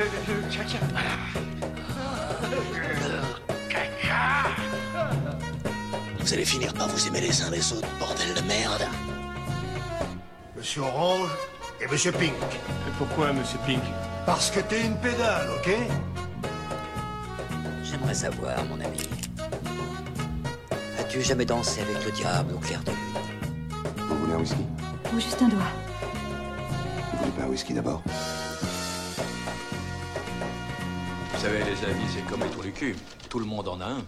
le, le caca. Caca. Vous allez finir par vous aimer les uns les autres, bordel de merde. Monsieur Orange et Monsieur Pink. Pourquoi, monsieur Pink Parce que t'es une pédale, ok? J'aimerais savoir, mon ami. As-tu jamais dansé avec le diable au clair de lune? Vous voulez un whisky? Ou juste un doigt. Vous voulez pas un whisky d'abord? Vous savez, les amis, c'est comme les trous cul. Tout le monde en a un.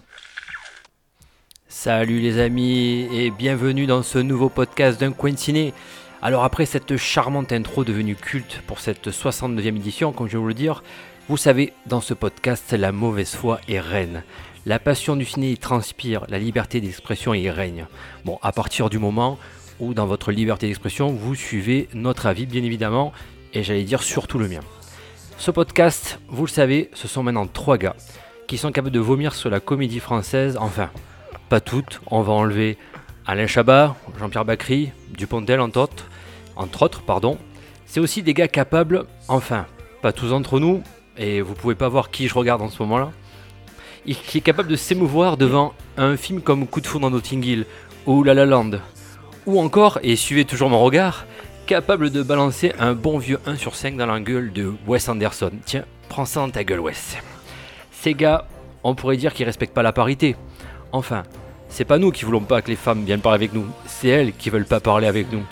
Salut les amis et bienvenue dans ce nouveau podcast d'un coin de ciné. Alors après cette charmante intro devenue culte pour cette 69e édition, comme je vais vous le dire, vous savez, dans ce podcast, la mauvaise foi est reine. La passion du ciné y transpire, la liberté d'expression y règne. Bon, à partir du moment où dans votre liberté d'expression, vous suivez notre avis, bien évidemment, et j'allais dire surtout le mien. Ce podcast, vous le savez, ce sont maintenant trois gars qui sont capables de vomir sur la comédie française, enfin, pas toutes, on va enlever Alain Chabat, Jean-Pierre Bacry, Dupontel entre autres, entre autres pardon. C'est aussi des gars capables, enfin, pas tous entre nous, et vous pouvez pas voir qui je regarde en ce moment-là, et qui est capable de s'émouvoir devant un film comme Coup de foudre dans Notting Hill ou La La Land, ou encore, et suivez toujours mon regard, capable de balancer un bon vieux 1 sur 5 dans la gueule de Wes Anderson. Tiens, prends ça dans ta gueule Wes. Ces gars, on pourrait dire qu'ils respectent pas la parité. Enfin, c'est pas nous qui voulons pas que les femmes viennent parler avec nous, c'est elles qui veulent pas parler avec nous.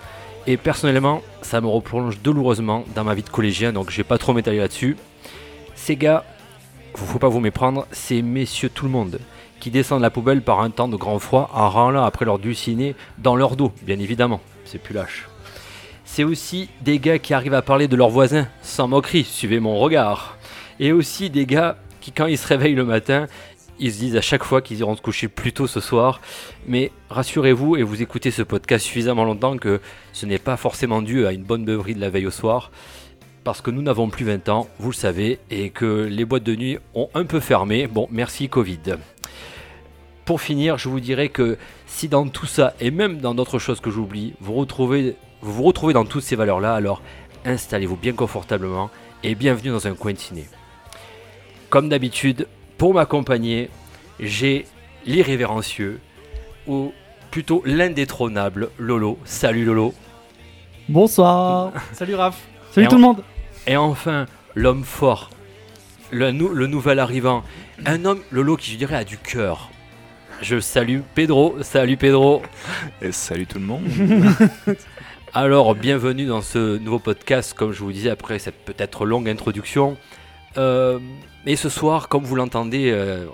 Et personnellement, ça me replonge douloureusement dans ma vie de collégien, donc j'ai pas trop m'étaler là-dessus. Ces gars, faut pas vous méprendre, c'est messieurs tout le monde qui descendent la poubelle par un temps de grand froid en râlant après leur dulciné dans leur dos, bien évidemment, c'est plus lâche. C'est aussi des gars qui arrivent à parler de leurs voisins sans moquerie, suivez mon regard. Et aussi des gars qui, quand ils se réveillent le matin, ils se disent à chaque fois qu'ils iront se coucher plus tôt ce soir. Mais rassurez-vous et vous écoutez ce podcast suffisamment longtemps que ce n'est pas forcément dû à une bonne beuverie de la veille au soir. Parce que nous n'avons plus 20 ans, vous le savez, et que les boîtes de nuit ont un peu fermé. Bon, merci Covid. Pour finir, je vous dirais que si dans tout ça, et même dans d'autres choses que j'oublie, vous, retrouvez, vous vous retrouvez dans toutes ces valeurs-là, alors installez-vous bien confortablement et bienvenue dans un coin de ciné. Comme d'habitude, pour m'accompagner, j'ai l'irrévérencieux, ou plutôt l'indétrônable Lolo. Salut Lolo. Bonsoir. Salut Raph. Salut Et tout en- le monde. Et enfin, l'homme fort, le, nou- le nouvel arrivant, un homme, Lolo, qui je dirais a du cœur. Je salue Pedro. Salut Pedro. Et salut tout le monde. Alors, bienvenue dans ce nouveau podcast, comme je vous disais après cette peut-être longue introduction. Euh, et ce soir, comme vous l'entendez euh,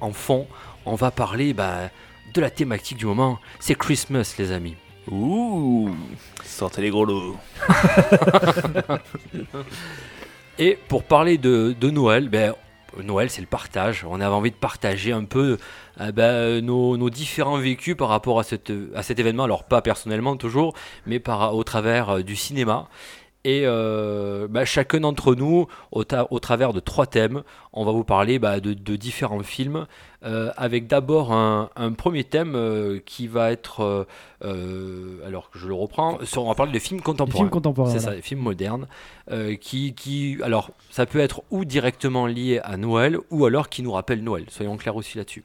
en fond, on va parler bah, de la thématique du moment. C'est Christmas, les amis. Ouh, sortez les gros lots. Et pour parler de, de Noël, ben, Noël c'est le partage. On avait envie de partager un peu euh, ben, nos, nos différents vécus par rapport à, à cet événement. Alors pas personnellement toujours, mais par, au travers euh, du cinéma. Et euh, ben, chacun d'entre nous, au, ta- au travers de trois thèmes, on va vous parler ben, de, de différents films, euh, avec d'abord un, un premier thème euh, qui va être, euh, euh, alors que je le reprends, sur- on va parler de films Les contemporains. films contemporains. C'est voilà. ça, des films modernes, euh, qui, qui, alors, ça peut être ou directement lié à Noël, ou alors qui nous rappellent Noël. Soyons clairs aussi là-dessus.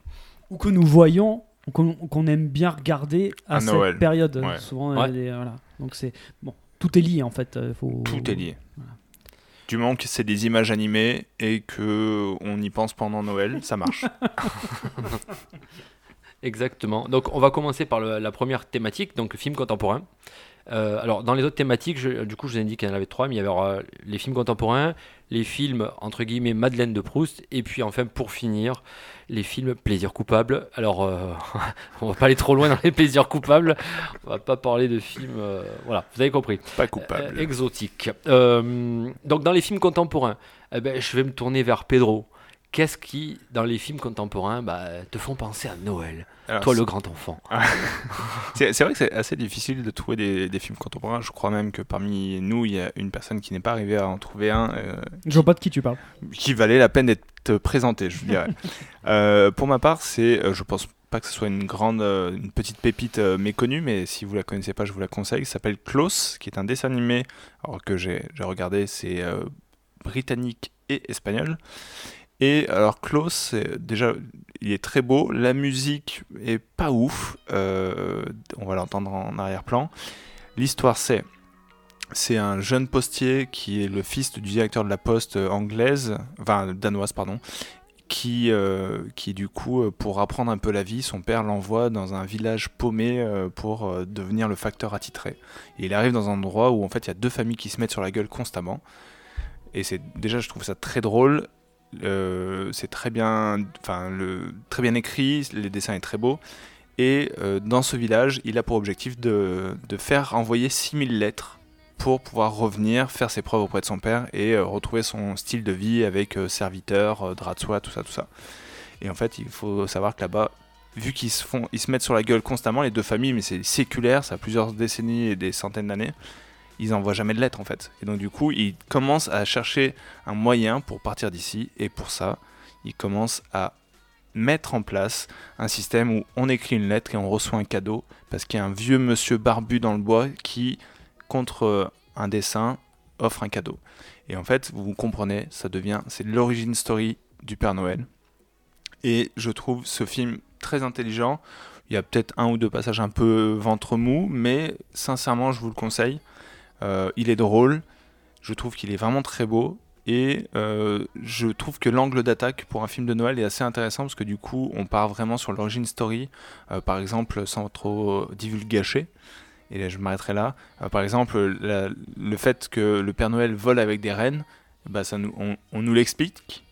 Ou que nous voyons, qu'on qu'on aime bien regarder à, À cette Noël. période. Ouais. Souvent, Ouais. les- voilà. Donc c'est bon, tout est lié en fait. euh, faut- Tout est lié. Voilà. Du moment que c'est des images animées et que on y pense pendant Noël, ça marche. Exactement. Donc, on va commencer par le- la première thématique, donc film contemporain. Euh, alors, dans les autres thématiques, je- du coup, je vous ai dit qu'il y en avait trois, mais il y avait euh, les films contemporains, les films, entre guillemets, Madeleine de Proust, et puis enfin, pour finir, les films plaisir coupable. Alors, euh, on va pas aller trop loin dans les plaisirs coupables, on va pas parler de films, euh, voilà, vous avez compris. Pas coupable. exotique. Donc dans les films contemporains, eh ben, je vais me tourner vers Pedro. Qu'est-ce qui, dans les films contemporains, bah, te font penser à Noël Alors, Toi, le grand enfant. C'est vrai que c'est assez difficile de trouver des, des films contemporains. Je crois même que parmi nous, il y a une personne qui n'est pas arrivée à en trouver un euh, Je vois pas de qui tu parles. qui valait la peine d'être présenté, je dirais. Euh, pour ma part, c'est, euh, je pense pas que ce soit une grande, euh, une petite pépite euh, méconnue, mais si vous la connaissez pas, je vous la conseille. S'appelle Klaus, qui est un dessin animé, alors que j'ai j'ai regardé, c'est euh, britannique et espagnol. Et alors Klaus, déjà, il est très beau. La musique est pas ouf. euh, on va l'entendre en arrière-plan. L'histoire, c'est c'est un jeune postier qui est le fils du directeur de la poste anglaise, enfin danoise, pardon, qui, euh, qui du coup, euh, pour apprendre un peu la vie, son père l'envoie dans un village paumé pour devenir le facteur attitré. Et il arrive dans un endroit où en fait il y a deux familles qui se mettent sur la gueule constamment. Et c'est déjà, je trouve ça très drôle. C'est très bien, enfin le très bien écrit, les dessins est très beau. Et euh, dans ce village, il a pour objectif de, de faire envoyer 6000 lettres pour pouvoir revenir, faire ses preuves auprès de son père et euh, retrouver son style de vie avec euh, serviteur, euh, drap de soie, tout ça, tout ça. Et en fait, il faut savoir que là-bas, vu qu'ils se font, ils se mettent sur la gueule constamment, les deux familles, mais c'est séculaire, ça a plusieurs décennies et des centaines d'années, ils n'envoient jamais de lettres en fait. Et donc du coup, ils commencent à chercher un moyen pour partir d'ici, et pour ça, ils commencent à mettre en place un système où on écrit une lettre et on reçoit un cadeau, parce qu'il y a un vieux monsieur barbu dans le bois qui, contre un dessin, offre un cadeau. Et en fait, vous comprenez, ça devient, c'est l'origine story du Père Noël. Et je trouve ce film très intelligent. Il y a peut-être un ou deux passages un peu ventre mou, mais sincèrement, je vous le conseille. Euh, il est drôle, je trouve qu'il est vraiment très beau. Et euh, je trouve que l'angle d'attaque pour un film de Noël est assez intéressant parce que du coup, on part vraiment sur l'origine story, euh, par exemple, sans trop divulgacher. Et là, je m'arrêterai là. Par exemple, le fait que le Père Noël vole avec des rennes, bah, ça on, nous l'explique.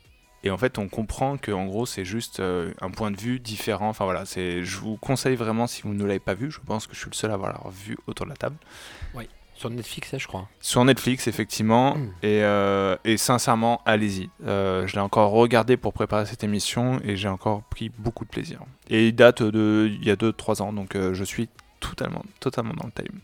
Et en fait, on comprend que en gros, c'est juste un point de vue différent. Enfin voilà, je vous conseille vraiment si vous ne l'avez pas vu. Je pense que je suis le seul à avoir vu autour de la table. Sur Netflix, je crois. Sur Netflix, effectivement. Mm. Et, euh, et sincèrement, allez-y. Euh, je l'ai encore regardé pour préparer cette émission et j'ai encore pris beaucoup de plaisir. Et il date de il y a 2-3 ans, donc euh, je suis totalement, totalement dans le time.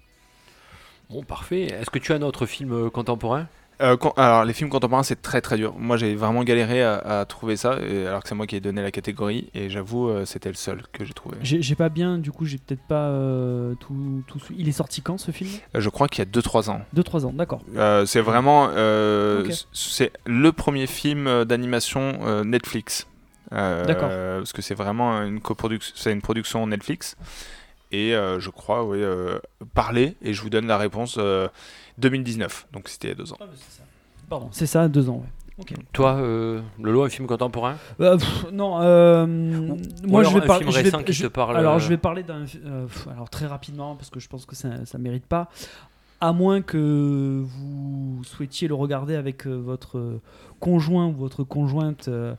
Bon, parfait. Est-ce que tu as un autre film contemporain? Euh, quand- alors, les films contemporains, c'est très très dur. Moi, j'ai vraiment galéré à, à trouver ça, et- alors que c'est moi qui ai donné la catégorie, et j'avoue, euh, c'était le seul que j'ai trouvé. J'ai pas bien, du coup, j'ai peut-être pas euh, tout, tout. Il est sorti quand ce film? Je crois qu'il y a 2-3 ans. 2-3 ans, d'accord. C'est vraiment. C'est le premier film d'animation Netflix. D'accord. Parce que c'est vraiment une coproduction, c'est une production Netflix. Et je crois, oui, parler, et je vous donne la réponse 2019. Donc c'était il y a deux ans. Pardon, c'est ça, 2 ans, ouais. Toi, euh, Lolo, un film contemporain? Euh, pff, non, euh, moi je vais un par- film je vais- je- te parle, Alors je vais parler d'un. euh, alors très rapidement parce que je pense que ça, ça mérite pas. À moins que vous souhaitiez le regarder avec votre conjoint ou votre conjointe euh,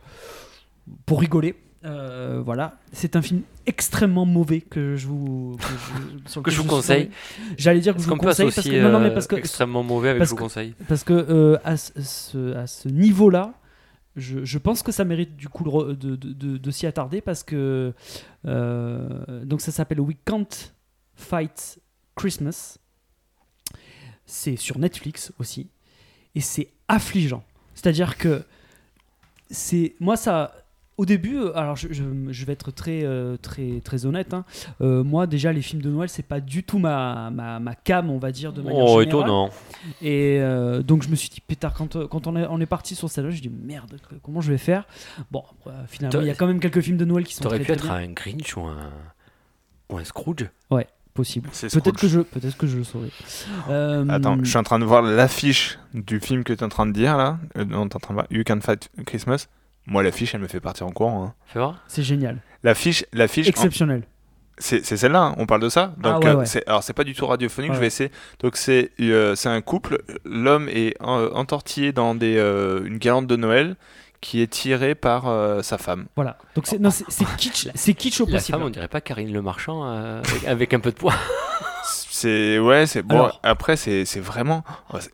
pour rigoler. Euh, voilà, c'est un film extrêmement mauvais que je vous que je, Que vous conseille. J'allais dire que je vous conseille parce que non, non, mais euh, parce que extrêmement mauvais avec je vous conseille parce que euh, à ce, à ce niveau-là, je, je pense que ça mérite du coup de, de- de- de s'y attarder parce que euh, donc ça s'appelle We Can't Fight Christmas. C'est sur Netflix aussi et c'est affligeant. C'est-à-dire que c'est moi ça au début, euh, alors je, je- je vais être très euh, très très honnête. hein. Euh, moi déjà les films de Noël c'est pas du tout ma, ma, ma cam on va dire de manière Oh, générale. étonnant. Et euh, donc je me suis dit, pétard, quand, quand on est, on est parti sur celle-là, je dis merde, comment je vais faire? Bon, euh, finalement, il y a quand même quelques films de Noël qui sont T'aurais très, pu très être bien. un Grinch ou un, ou un Scrooge possible. C'est Peut-être que je, peut-être que je le saurai. Euh, Attends, je suis en train de voir l'affiche du film que tu es en train de dire là. Euh, non, t'es en train de voir You Can Fight Christmas. Moi, l'affiche, elle me fait partir en courant. hein. Fais voir. C'est génial, L'affiche, l'affiche, en- exceptionnel. c'est c'est celle-là. hein, on parle de ça. Ah Donc, ouais, euh, ouais. alors c'est pas du tout radiophonique. Ouais, Je vais essayer. Donc c'est, euh, c'est un couple. L'homme est euh, entortillé dans des, euh, une guirlande de Noël qui est tirée par euh, sa femme. Voilà. Donc c'est, non, c'est, c'est kitsch, c'est kitsch au La possible. femme, on dirait pas Karine Le Marchand euh, avec un peu de poids. C'est ouais, c'est bon. Alors- après, c'est c'est vraiment,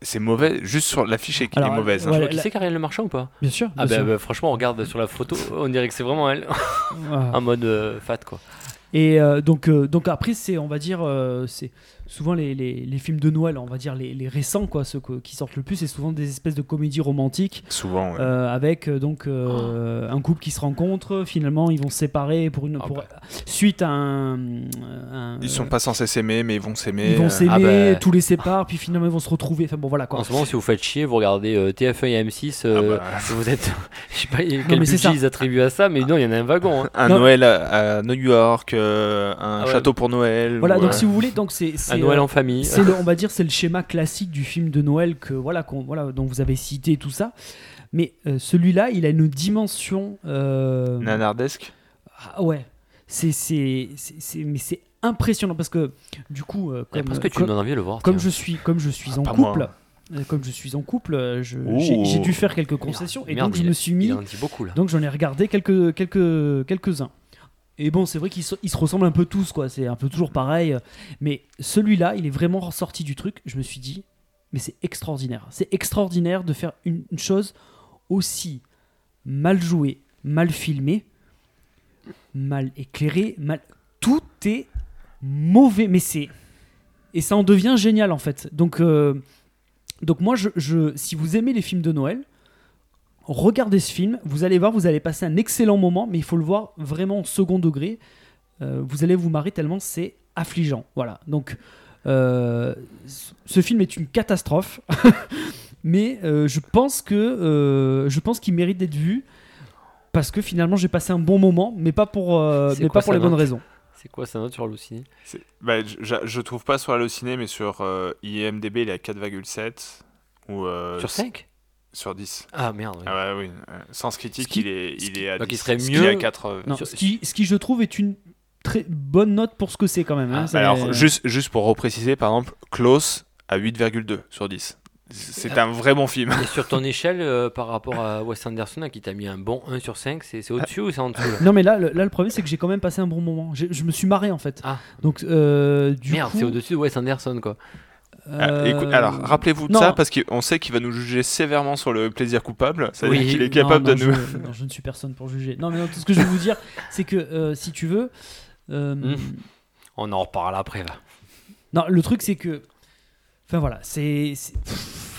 c'est- mauvais. Juste sur l'affiche est, est mauvaise. hein. ouais, Tu qui la- c'est Karine Le Marchand ou pas? Bien sûr. Ah bien bah, sûr. bah, franchement, on regarde sur la photo, on dirait que c'est vraiment elle, Ah. en mode euh, fat quoi. Et euh, donc, euh, donc après, c'est, on va dire, euh, c'est souvent les, les, les films de Noël, on va dire les, les récents, quoi, ceux que- qui sortent le plus, c'est souvent des espèces de comédies romantiques Souvent, ouais. euh, avec donc euh, un couple qui se rencontre. Finalement, ils vont se séparer pour une, Ah pour, bah. Suite à un. un- Ils sont pas censés s'aimer, mais ils vont s'aimer. Ils vont euh, s'aimer, ah bah. tous les séparent, puis finalement ils vont se retrouver. Enfin bon, voilà quoi. En ce moment, si vous faites chier, vous regardez euh, TF1 et M6. euh, Ah bah. Vous êtes. Je sais pas quel c'est budget ils attribuent à ça, mais non, il y en a un wagon. hein. Un Non. Noël à, à New York, euh, un Ah ouais. château pour Noël. Voilà, ou, donc euh, si vous voulez, donc c'est. Un Noël euh, en famille. c'est le, on va dire c'est le schéma classique du film de Noël que voilà qu'on voilà dont vous avez cité tout ça mais euh, celui-là il a une dimension euh, Nanardesque. ah ouais c'est c'est c'est- c'est- mais c'est impressionnant parce que du coup euh, comme, Presque tu comme, me donnes envie de le voir. comme tiens. je suis comme je suis Ah, en moi. couple euh, comme je suis en couple euh, j'ai j'ai dû faire quelques concessions et Merde, donc je me suis mis Il en dit beaucoup là. donc j'en ai regardé quelques quelques quelques uns et bon c'est vrai qu'ils se, ressemblent un peu tous quoi c'est un peu toujours pareil mais celui-là il est vraiment ressorti du truc je me suis dit mais c'est extraordinaire c'est extraordinaire de faire une, une chose aussi mal jouée mal filmée mal éclairée mal tout est mauvais mais c'est et ça en devient génial en fait donc euh, donc moi je, si vous aimez les films de Noël regardez ce film, vous allez voir, vous allez passer un excellent moment, mais il faut le voir vraiment au second degré. Euh, vous allez vous marrer tellement c'est affligeant. Voilà. Donc, euh, ce film est une catastrophe, mais je pense que je pense qu'il mérite d'être vu parce que finalement j'ai passé un bon moment, mais pas pour euh, mais quoi pas pour les bonnes raisons. C'est quoi sa note sur Halluciné Bah, je, je- je trouve pas sur Allociné, mais sur euh, IMDB, il est à 4,7. Ou, euh, Sur 5 Sur 10. Ah merde. oui. Ah ouais, oui. Sans critique, qui- il, est, il est à Donc 10. il serait Ce qui mieux- est à 4. euh, Non, sur- ce qui, ce qui je trouve est une très bonne note pour ce que c'est quand même. hein. Ah, C'est- Alors, juste, juste pour repréciser, par exemple, Klaus à 8,2 sur 10. C'est un vrai bon film. Et sur ton échelle, euh, par rapport à Wes Anderson, à qui t'a mis un bon 1 sur 5, c'est c'est au-dessus ou c'est en dessous là Non mais là, le, là, le problème c'est que j'ai quand même passé un bon moment. J'ai- Je me suis marré en fait. Ah. Donc euh, du Merde, coup, c'est au-dessus de Wes Anderson quoi. Ah, euh, écoute, alors, rappelez-vous de non. ça parce qu'on sait qu'il va nous juger sévèrement sur le plaisir coupable. C'est-à-dire Oui. qu'il est capable non, de nous. Je, non, je ne suis personne pour juger. Non mais non, tout ce que je veux vous dire, c'est que euh, si tu veux, euh, Hmm. On en reparle après là. non, le truc c'est que, enfin voilà, c'est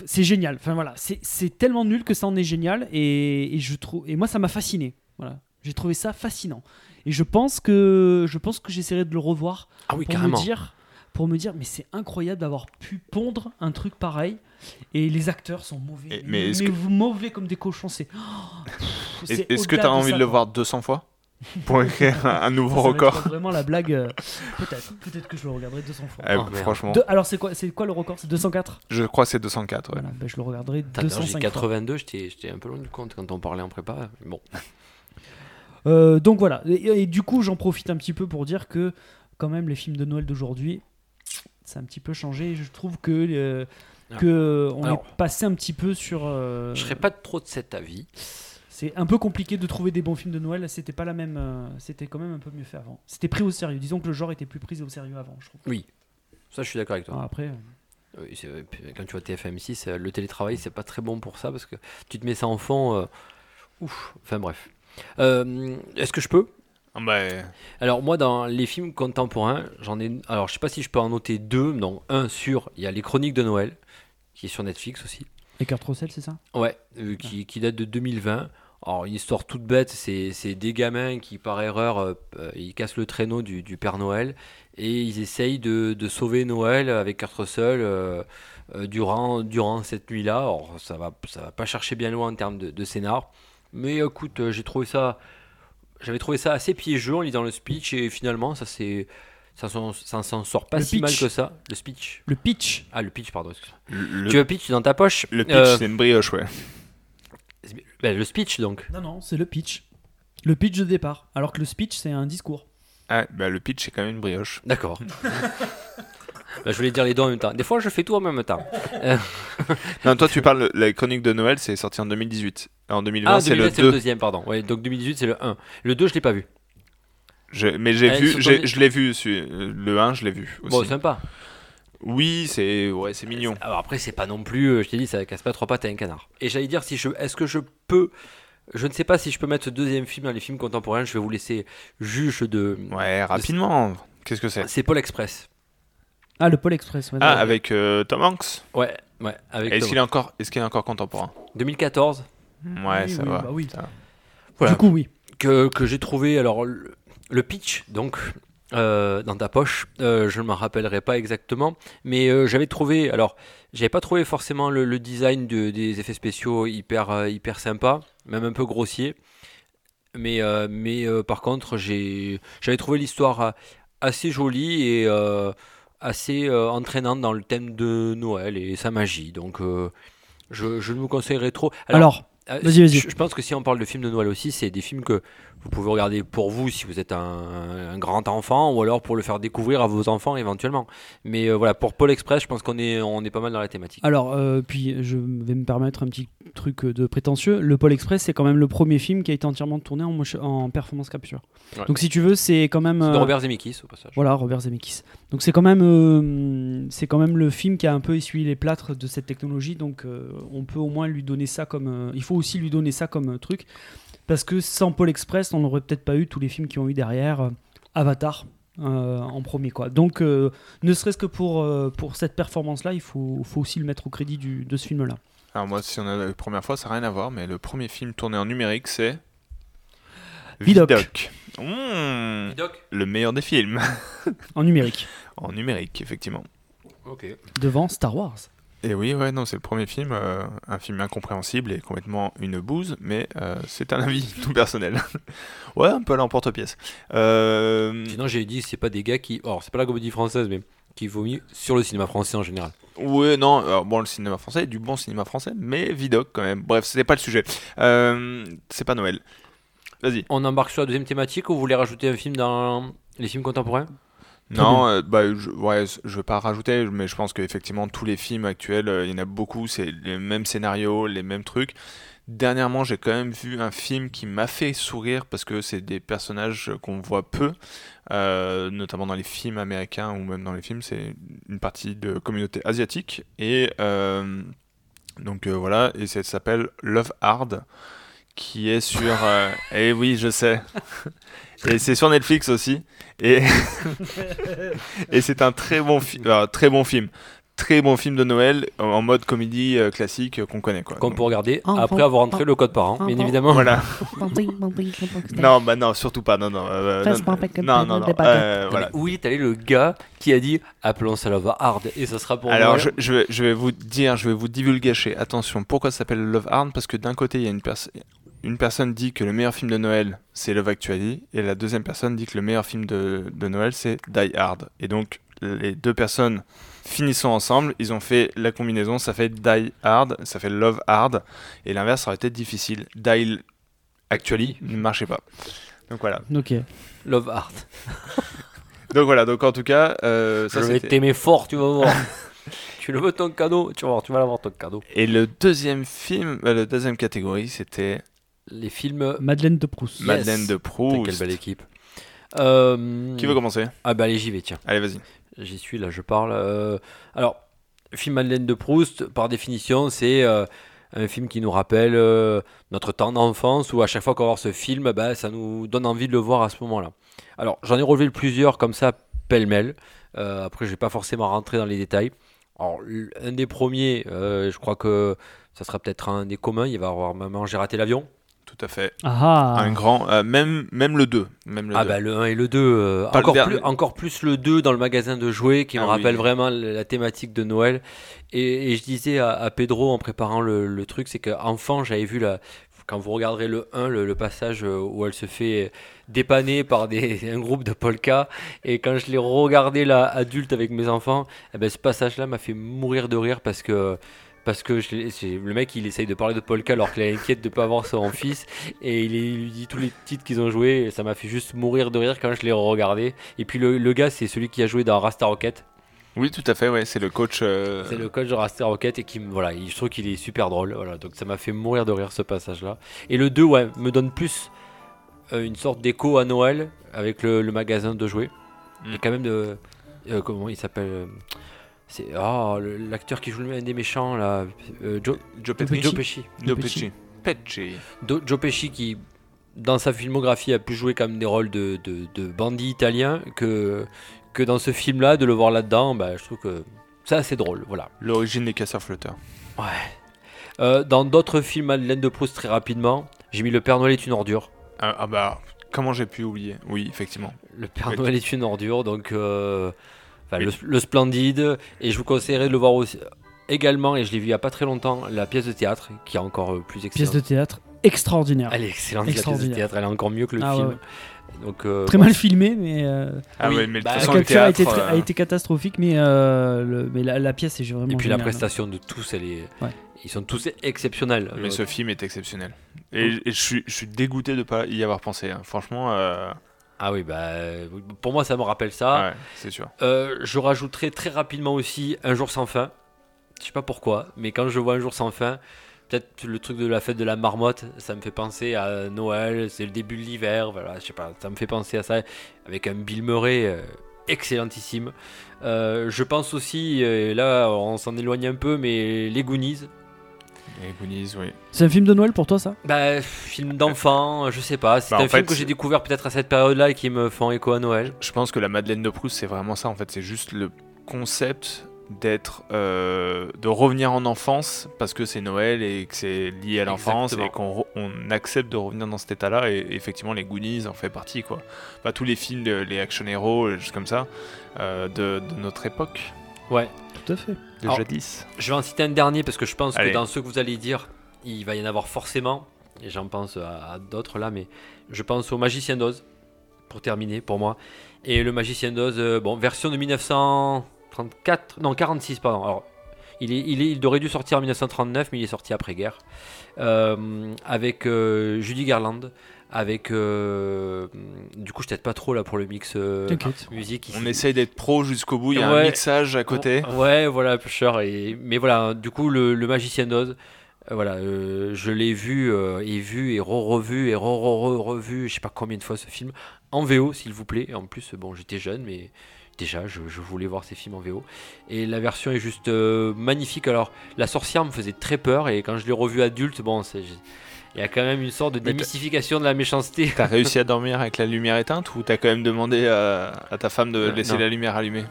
c'est- génial. Enfin voilà, c'est tellement nul que ça en est génial et, et je trouve et moi ça m'a fasciné. Voilà, j'ai trouvé ça fascinant et je pense que je pense que j'essaierai de le revoir Ah oui, pour carrément. me dire pour me dire mais c'est incroyable d'avoir pu pondre un truc pareil et les acteurs sont mauvais Et- mais, mais est-ce mais que- mauvais comme des cochons c'est oh, Est- Est-ce que tu as de envie ça, de le voir 200 fois? Pour écrire un, un nouveau Ça record vraiment la blague euh, peut-être peut-être que je le regarderai 200 fois Eh, Oh, merde. Franchement, alors c'est quoi c'est quoi le record? C'est 204 je crois que c'est 204. Ouais. voilà ben, je le regarderai Putain, d'ailleurs, J'ai 205 fois. 82, j'étais j'étais un peu loin du compte quand on parlait en prépa. mais Bon, Euh, donc voilà et, et du coup j'en profite un petit peu pour dire que quand même les films de Noël d'aujourd'hui ça a un petit peu changé je trouve que euh, Ah. que on Alors. est passé un petit peu sur euh, je serais pas trop de cet avis. C'est un peu compliqué de trouver des bons films de Noël c'était pas la même euh, c'était quand même un peu mieux fait avant c'était pris au sérieux disons que le genre était plus pris au sérieux avant je trouve Oui, ça je suis d'accord avec toi. Ah, après euh, Oui, c'est- puis quand tu vois TFM6, euh, le télétravail, c'est pas très bon pour ça parce que tu te mets ça en fond. euh, ouf, enfin bref. Euh, Est-ce que je peux? Ah bah, Alors, moi, dans les films contemporains, j'en ai. Alors, je sais pas si je peux en noter deux. Non, un sur. Il y a Les Chroniques de Noël, qui est sur Netflix aussi. et Kurt Russell c'est ça? Ouais, euh, qui, qui date de 2020. Alors, une histoire toute bête, c'est c'est des gamins qui, par erreur, euh, euh, ils cassent le traîneau du, du Père Noël et ils essayent de, de sauver Noël avec Kurt Russell euh, euh, durant, durant cette nuit-là. Alors, ça va, ça va pas chercher bien loin en termes de, de scénar. Mais écoute, j'ai trouvé ça. J'avais trouvé ça assez piégeux en lisant le speech et finalement, ça c'est. Ça s'en ça s'en sort pas Le si mal que ça. Le speech. le pitch Ah, le pitch, pardon. le, Tu as pitch dans ta poche? Le pitch, Euh, c'est une brioche, ouais. Ben, le speech donc. non non c'est le pitch le pitch de départ alors que le speech c'est un discours Ah, bah, le pitch, c'est quand même une brioche. D'accord. Bah, je voulais dire les deux en même temps. Des fois, je fais tout en même temps. Non, toi, tu parles, la chronique de Noël, c'est sorti en 2018. En 2020, Ah, c'est 2020, le c'est le 2. deuxième, pardon. Ouais, donc 2018, c'est le 1. Le 2, je l'ai pas vu. Je- mais j'ai Eh, vu, sur j'ai- ton- je l'ai vu, celui- le 1, je l'ai vu aussi. Bon, sympa. Oui, c'est ouais, c'est mignon. Alors après, c'est pas non plus, euh, je t'ai dit, ça casse pas trois pattes à un canard. Et j'allais dire, si je, est-ce que je peux Je ne sais pas si je peux mettre ce deuxième film dans les films contemporains. Je vais vous laisser juge de. Ouais, rapidement. Qu'est-ce que c'est? C'est Paul Express. Ah, le Pôle Express. ouais, Ah, ouais. avec euh, Tom Hanks? Ouais, ouais. Avec Est-ce Tom. qu'il est encore, est-ce qu'il est encore contemporain? 2014. Ouais, Oui, ça oui, va. bah oui. ça. Voilà. Du coup, oui. que, que j'ai trouvé alors le, le pitch donc euh, dans ta poche euh, je ne m'en rappellerai pas exactement mais euh, j'avais trouvé alors j'avais pas trouvé forcément le, le design de- des effets spéciaux hyper hyper sympa même un peu grossier mais mais par contre j'avais trouvé l'histoire assez jolie et assez entraînante dans le thème de Noël et sa magie donc je, je ne vous conseillerais trop Alors, euh, Vas-y, vas-y. Je, je pense que si on parle de films de Noël aussi, c'est des films que vous pouvez regarder pour vous si vous êtes un, un grand enfant ou alors pour le faire découvrir à vos enfants éventuellement. Mais euh, voilà, pour Paul Express, je pense qu'on est, on est pas mal dans la thématique. alors euh, puis je vais me permettre un petit truc de prétentieux. Le Pôle Express, c'est quand même le premier film qui a été entièrement tourné en, performance capture. Ouais. Donc si tu veux, c'est quand même. C'est de euh, Robert Zemeckis au passage. Voilà, Robert Zemeckis. Donc c'est quand même, euh, c'est quand même le film qui a un peu essuyé les plâtres de cette technologie. Donc euh, on peut au moins lui donner ça comme, euh, il faut aussi lui donner ça comme euh, truc, parce que sans Paul Express, on n'aurait peut-être pas eu tous les films qui ont eu derrière euh, Avatar. euh, en premier quoi donc euh, ne serait-ce que pour, euh, pour cette performance là il faut, faut aussi le mettre au crédit du- de ce film là Alors moi, si on a la première fois, ça n'a rien à voir, mais le premier film tourné en numérique, c'est Vidoc. Mmh, Doc le meilleur des films en numérique en numérique, effectivement. Ok. devant Star Wars Et oui, ouais, non, c'est le premier film, euh, un film incompréhensible et complètement une bouse, mais euh, c'est un avis tout personnel. ouais, un peu à l'emporte-pièce. Euh, Sinon, j'ai dit, c'est pas des gars qui. Alors, c'est pas la comédie française, mais qui vomit sur le cinéma français en général. Ouais, non, alors, bon, le cinéma français, du bon cinéma français, mais Vidoc quand même. Bref, c'était pas le sujet. Euh, c'est pas Noël. Vas-y. On embarque sur la deuxième thématique ou vous voulez rajouter un film dans les films contemporains? Non, euh, bah, je, ouais, je vais pas rajouter, mais je pense qu'effectivement, tous les films actuels, euh, il y en a beaucoup, c'est les mêmes scénarios, les mêmes trucs. Dernièrement, j'ai quand même vu un film qui m'a fait sourire parce que c'est des personnages qu'on voit peu, euh, notamment dans les films américains ou même dans les films, c'est une partie de communauté asiatique. Et donc voilà, et ça s'appelle Love Hard, qui est sur. euh, eh oui, je sais. et c'est sur Netflix aussi. Et, et c'est un très bon, euh, très bon film. Très bon film de Noël en- mode comédie euh, classique euh, qu'on connaît. Quoi. qu'on peut regarder Enfant, après avoir entré le code parent, bien évidemment. Voilà. Non, bah non, surtout pas. Non, non. euh, non, non, non, non, euh, voilà. Où est allé le gars qui a dit appelons ça Love Hard et ça sera pour Alors, Noël je, je vais, je vais vous dire, je vais vous divulgacher. Attention, pourquoi ça s'appelle Love Hard Parce que d'un côté, il y a une, pers- une personne dit que le meilleur film de Noël, c'est Love Actually, et la deuxième personne dit que le meilleur film de, de Noël, c'est Die Hard. Et donc, les deux personnes finissant ensemble, ils ont fait la combinaison, ça fait Die Hard, ça fait Love Hard, et l'inverse, ça aurait été difficile. Die Actually ne marchait pas. Donc voilà. ok Love Hard. Donc voilà, donc en tout cas, euh, ça je vais t'aimer fort, tu vas voir. tu le veux ton cadeau, tu vas voir, tu vas l'avoir ton cadeau. Et le deuxième film, euh, la deuxième catégorie, c'était Les films. Madeleine de Proust Yes. Madeleine de Proust. Quelle belle équipe. Euh, Qui veut commencer? Ah bah allez, j'y vais, tiens. Allez, vas-y. J'y suis, là, je parle. Euh, alors, le film Madeleine de Proust, par définition, c'est euh, un film qui nous rappelle euh, notre temps d'enfance, où à chaque fois qu'on va voir ce film, bah, ça nous donne envie de le voir à ce moment-là. Alors, j'en ai relevé plusieurs comme ça, pêle-mêle. Euh, après, je vais pas forcément rentrer dans les détails. Alors, un des premiers, euh, je crois que ça sera peut-être un des communs. Il va y avoir Maman, j'ai raté l'avion. Tout à fait. ah Un grand, euh, même, même le 2. Même le Ah 2. bah le 1 et le 2, euh, le encore, plus, encore plus le 2 dans le magasin de jouets qui me Ah rappelle oui. vraiment la, thématique de Noël. Et, et je disais à, à Pedro en préparant le, le truc, c'est qu'enfant j'avais vu la, quand vous regarderez le 1, le, le passage euh, où elle se fait dépanner par des, un groupe de polka, et quand je l'ai regardé là adulte avec mes enfants, eh ben, ce passage-là m'a fait mourir de rire parce que parce que je le mec il essaye de parler de polka alors qu'il est inquiète de pas avoir son fils et il, lui dit tous les titres qu'ils ont joués et ça m'a fait juste mourir de rire quand je l'ai regardé et puis le, le gars c'est celui qui a joué dans Rasta Rocket Oui, tout à fait, ouais. C'est le coach. euh, c'est le coach de Rasta Rocket et qui voilà il- je trouve qu'il est super drôle voilà donc ça m'a fait mourir de rire ce passage là et le 2 ouais me donne plus euh, une sorte d'écho à Noël avec le, le magasin de jouets il y a Mm. quand même de euh, comment il s'appelle euh, c'est le- l'acteur qui joue le des méchants là euh, Joe Joe Pesci. Joe Pesci Joe Pesci. Pesci. Pesci. Do- Joe Pesci qui, dans sa filmographie, a pu jouer comme des rôles de, de, de bandit italien que, que dans ce film-là, de le voir là-dedans, bah, je trouve que c'est assez drôle. Voilà. L'origine des casseurs-flotteurs. Ouais. Euh, dans d'autres films Madeleine de Proust, très rapidement, j'ai mis Le Père Noël est une ordure. Ah, ah bah, comment j'ai pu oublier? Oui, effectivement. Le Père. Noël est une ordure, donc euh, enfin, le, le Splendide. Et je vous conseillerais de le voir aussi, également, et je l'ai vu il n'y a pas très longtemps, la pièce de théâtre, qui est encore euh, plus Pièce excellente. de théâtre extraordinaire. Elle est excellente, la pièce de Extraordinaire. théâtre, elle est encore mieux que le Ah, film. ouais, Donc, euh, Très bon, mal filmé, mais euh, Ah Oui, mais bah, la capture a été, théâtre, très- a été catastrophique, mais, euh, le, mais la, la pièce est vraiment Et puis la géniale. prestation de tous, elle est... Ouais. ils sont tous exceptionnels. Mais ce film est exceptionnel. Et, et je, suis, je suis dégoûté de ne pas y avoir pensé. hein. Franchement, euh, Ah oui, bah, pour moi, ça me rappelle ça. ouais, c'est sûr. Euh, je rajouterai très rapidement aussi Un jour sans fin. Je sais pas pourquoi, mais quand je vois Un jour sans fin, peut-être le truc de la fête de la marmotte, ça me fait penser à Noël, c'est le début de l'hiver, voilà, je sais pas, ça me fait penser à ça, avec un Bill Murray euh, excellentissime. Euh, je pense aussi, là on s'en éloigne un peu, mais Les Goonies. Et Goonies, oui. C'est un film de Noël pour toi, ça? Bah, film d'enfant, je sais pas, c'est Bah, un film fait, que j'ai découvert peut-être à cette période-là et qui me font écho à Noël. Je pense que la Madeleine de Proust, c'est vraiment ça. En fait, c'est juste le concept d'être, euh, de revenir en enfance parce que c'est Noël et que c'est lié à l'enfance et qu'on on accepte de revenir dans cet état-là. Et effectivement, les Goonies en fait partie, quoi. Pas tous les films, les action héros, les choses comme ça, euh, de, de notre époque, Ouais. Tout à fait. de Alors, jadis. Je vais en citer un dernier parce que je pense Allez. que dans ceux que vous allez dire, il va y en avoir forcément. Et j'en pense à, à d'autres là, mais je pense au Magicien d'Oz pour terminer pour moi. Et le Magicien d'Oz, euh, bon, version de 1934, non 46 pardon. Alors, il, est, il, est, il aurait dû sortir en 1939, mais il est sorti après guerre. Euh, avec euh, Judy Garland, avec euh, du coup je t'aide pas trop là pour le mix euh, musique. ici. On essaye d'être pro jusqu'au bout. Il y a Ouais. un mixage à côté. Ouais, voilà, cher. Et... Mais voilà, du coup, le, le Magicien d'Oz, euh, voilà, euh, je l'ai vu euh, et vu et re-revu et re-re-revu, je sais pas combien de fois ce film, en VO, s'il vous plaît. Et en plus, bon, j'étais jeune, mais déjà, je, je voulais voir ces films en VO. Et la version est juste euh, magnifique. Alors, la sorcière me faisait très peur, et quand je l'ai revu adulte, bon, c'est. Il y a quand même une sorte de démystification de la méchanceté. T'as réussi à dormir avec la lumière éteinte ou t'as quand même demandé à, à ta femme de Euh, laisser non. la lumière allumée?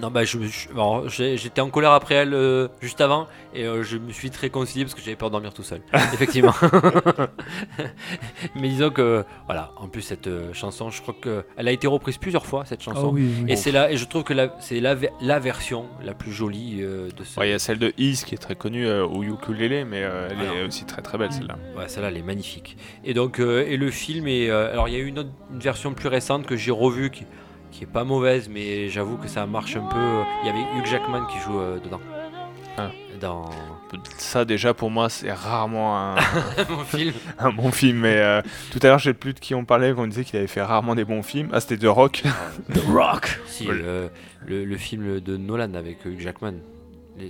Non, bah, je, je- alors, j'ai- j'étais en colère après elle euh, juste avant et euh, je me suis très réconcilié parce que j'avais peur de dormir tout seul. Effectivement. Mais disons que, voilà, en plus, cette euh, chanson, je crois qu'elle a été reprise plusieurs fois, cette Ah chanson. oui, oui. Et c'est là, et je trouve que la- c'est la, ve- la version la plus jolie euh, de ce. Ouais, Il y a celle de Is qui est très connue euh, au ukulélé, mais euh, elle Ah est aussi très très belle celle-là. Ouais, celle-là, elle est magnifique. Et donc, euh, et le film est. euh, alors, il y a eu une, autre, une version plus récente que j'ai revue qui, qui est pas mauvaise, mais j'avoue que ça marche un peu. euh, Il y avait Hugh Jackman qui joue euh, dedans. Ah. Dans Ça déjà pour moi c'est rarement un, mon film. un bon film, mais euh, tout à l'heure je sais plus de qui on parlait quand on disait qu'il avait fait rarement des bons films. Ah c'était The Rock. The Rock Si, le, le, le film de Nolan avec Hugh Jackman.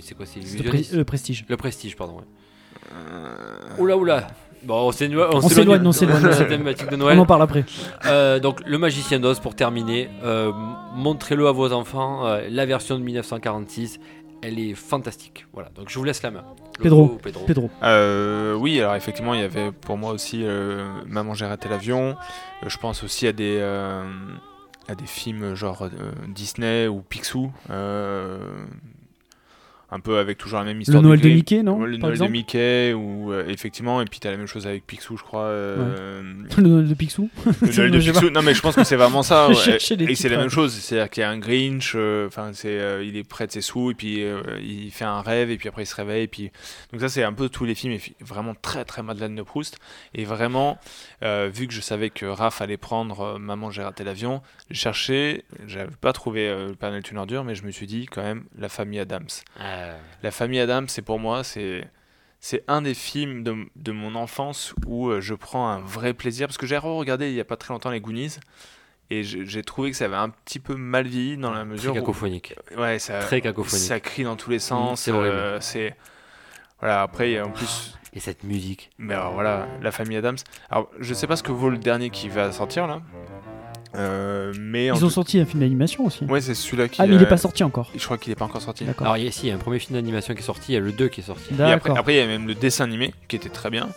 C'est quoi, c'est Le, le Prestige. Le Prestige, pardon. Ouais. Oula, oula. Bon, on s'éloigne, On s'éloigne, on s'éloigne. de cette thématique de On Noël. en parle après. Euh, donc, Le Magicien d'Oz, pour terminer, euh, montrez-le à vos enfants. euh, la version de 1946, elle est fantastique. Voilà, donc je vous laisse la main. Pedro. Pedro. Pedro. Euh, oui alors effectivement il y avait pour moi aussi euh, Maman j'ai raté l'avion. Euh, je pense aussi à des euh, à des films genre euh, Disney ou Picsou. Un peu avec toujours la même Le histoire. Noël de Mickey. Mickey, non le Noël de Mickey ou euh, effectivement et puis t'as la même chose avec Picsou je crois euh, Le Noël de Picsou. le Noël de Picsou non mais je pense que c'est vraiment ça ouais. et c'est la même chose c'est à dire qu'il y a un Grinch euh, enfin c'est euh, il est près de ses sous et puis euh, il fait un rêve et puis après il se réveille et puis donc ça c'est un peu tous les films et vraiment très très Madeleine de Proust et vraiment euh, vu que je savais que Raph allait prendre euh, Maman j'ai raté l'avion j'ai cherché j'avais pas trouvé euh, le Père Noël une ordure mais je me suis dit quand même la famille Adams Euh, la famille Adams, c'est pour moi, c'est c'est un des films de, de mon enfance où euh, je prends un vrai plaisir parce que j'ai regardé il y a pas très longtemps les Goonies et j'ai trouvé que ça avait un petit peu mal vieilli dans la très mesure où cacophonique. ouais ça Très cacophonique. ça crie dans tous les sens. c'est euh, c'est voilà après il y a en plus Et cette musique. mais alors voilà la famille Adams. Alors je sais pas ce que vaut le dernier qui va sortir là. Euh, mais Ils ont tout- sorti un film d'animation aussi. Ouais, c'est celui-là qui. ah, mais il euh, est pas sorti encore. Je crois qu'il est pas encore sorti. D'accord. Alors, il y a, si, il y a un premier film d'animation qui est sorti, il y a le 2 qui est sorti. Et après, D'accord. après, il y a même le dessin animé qui était très bien.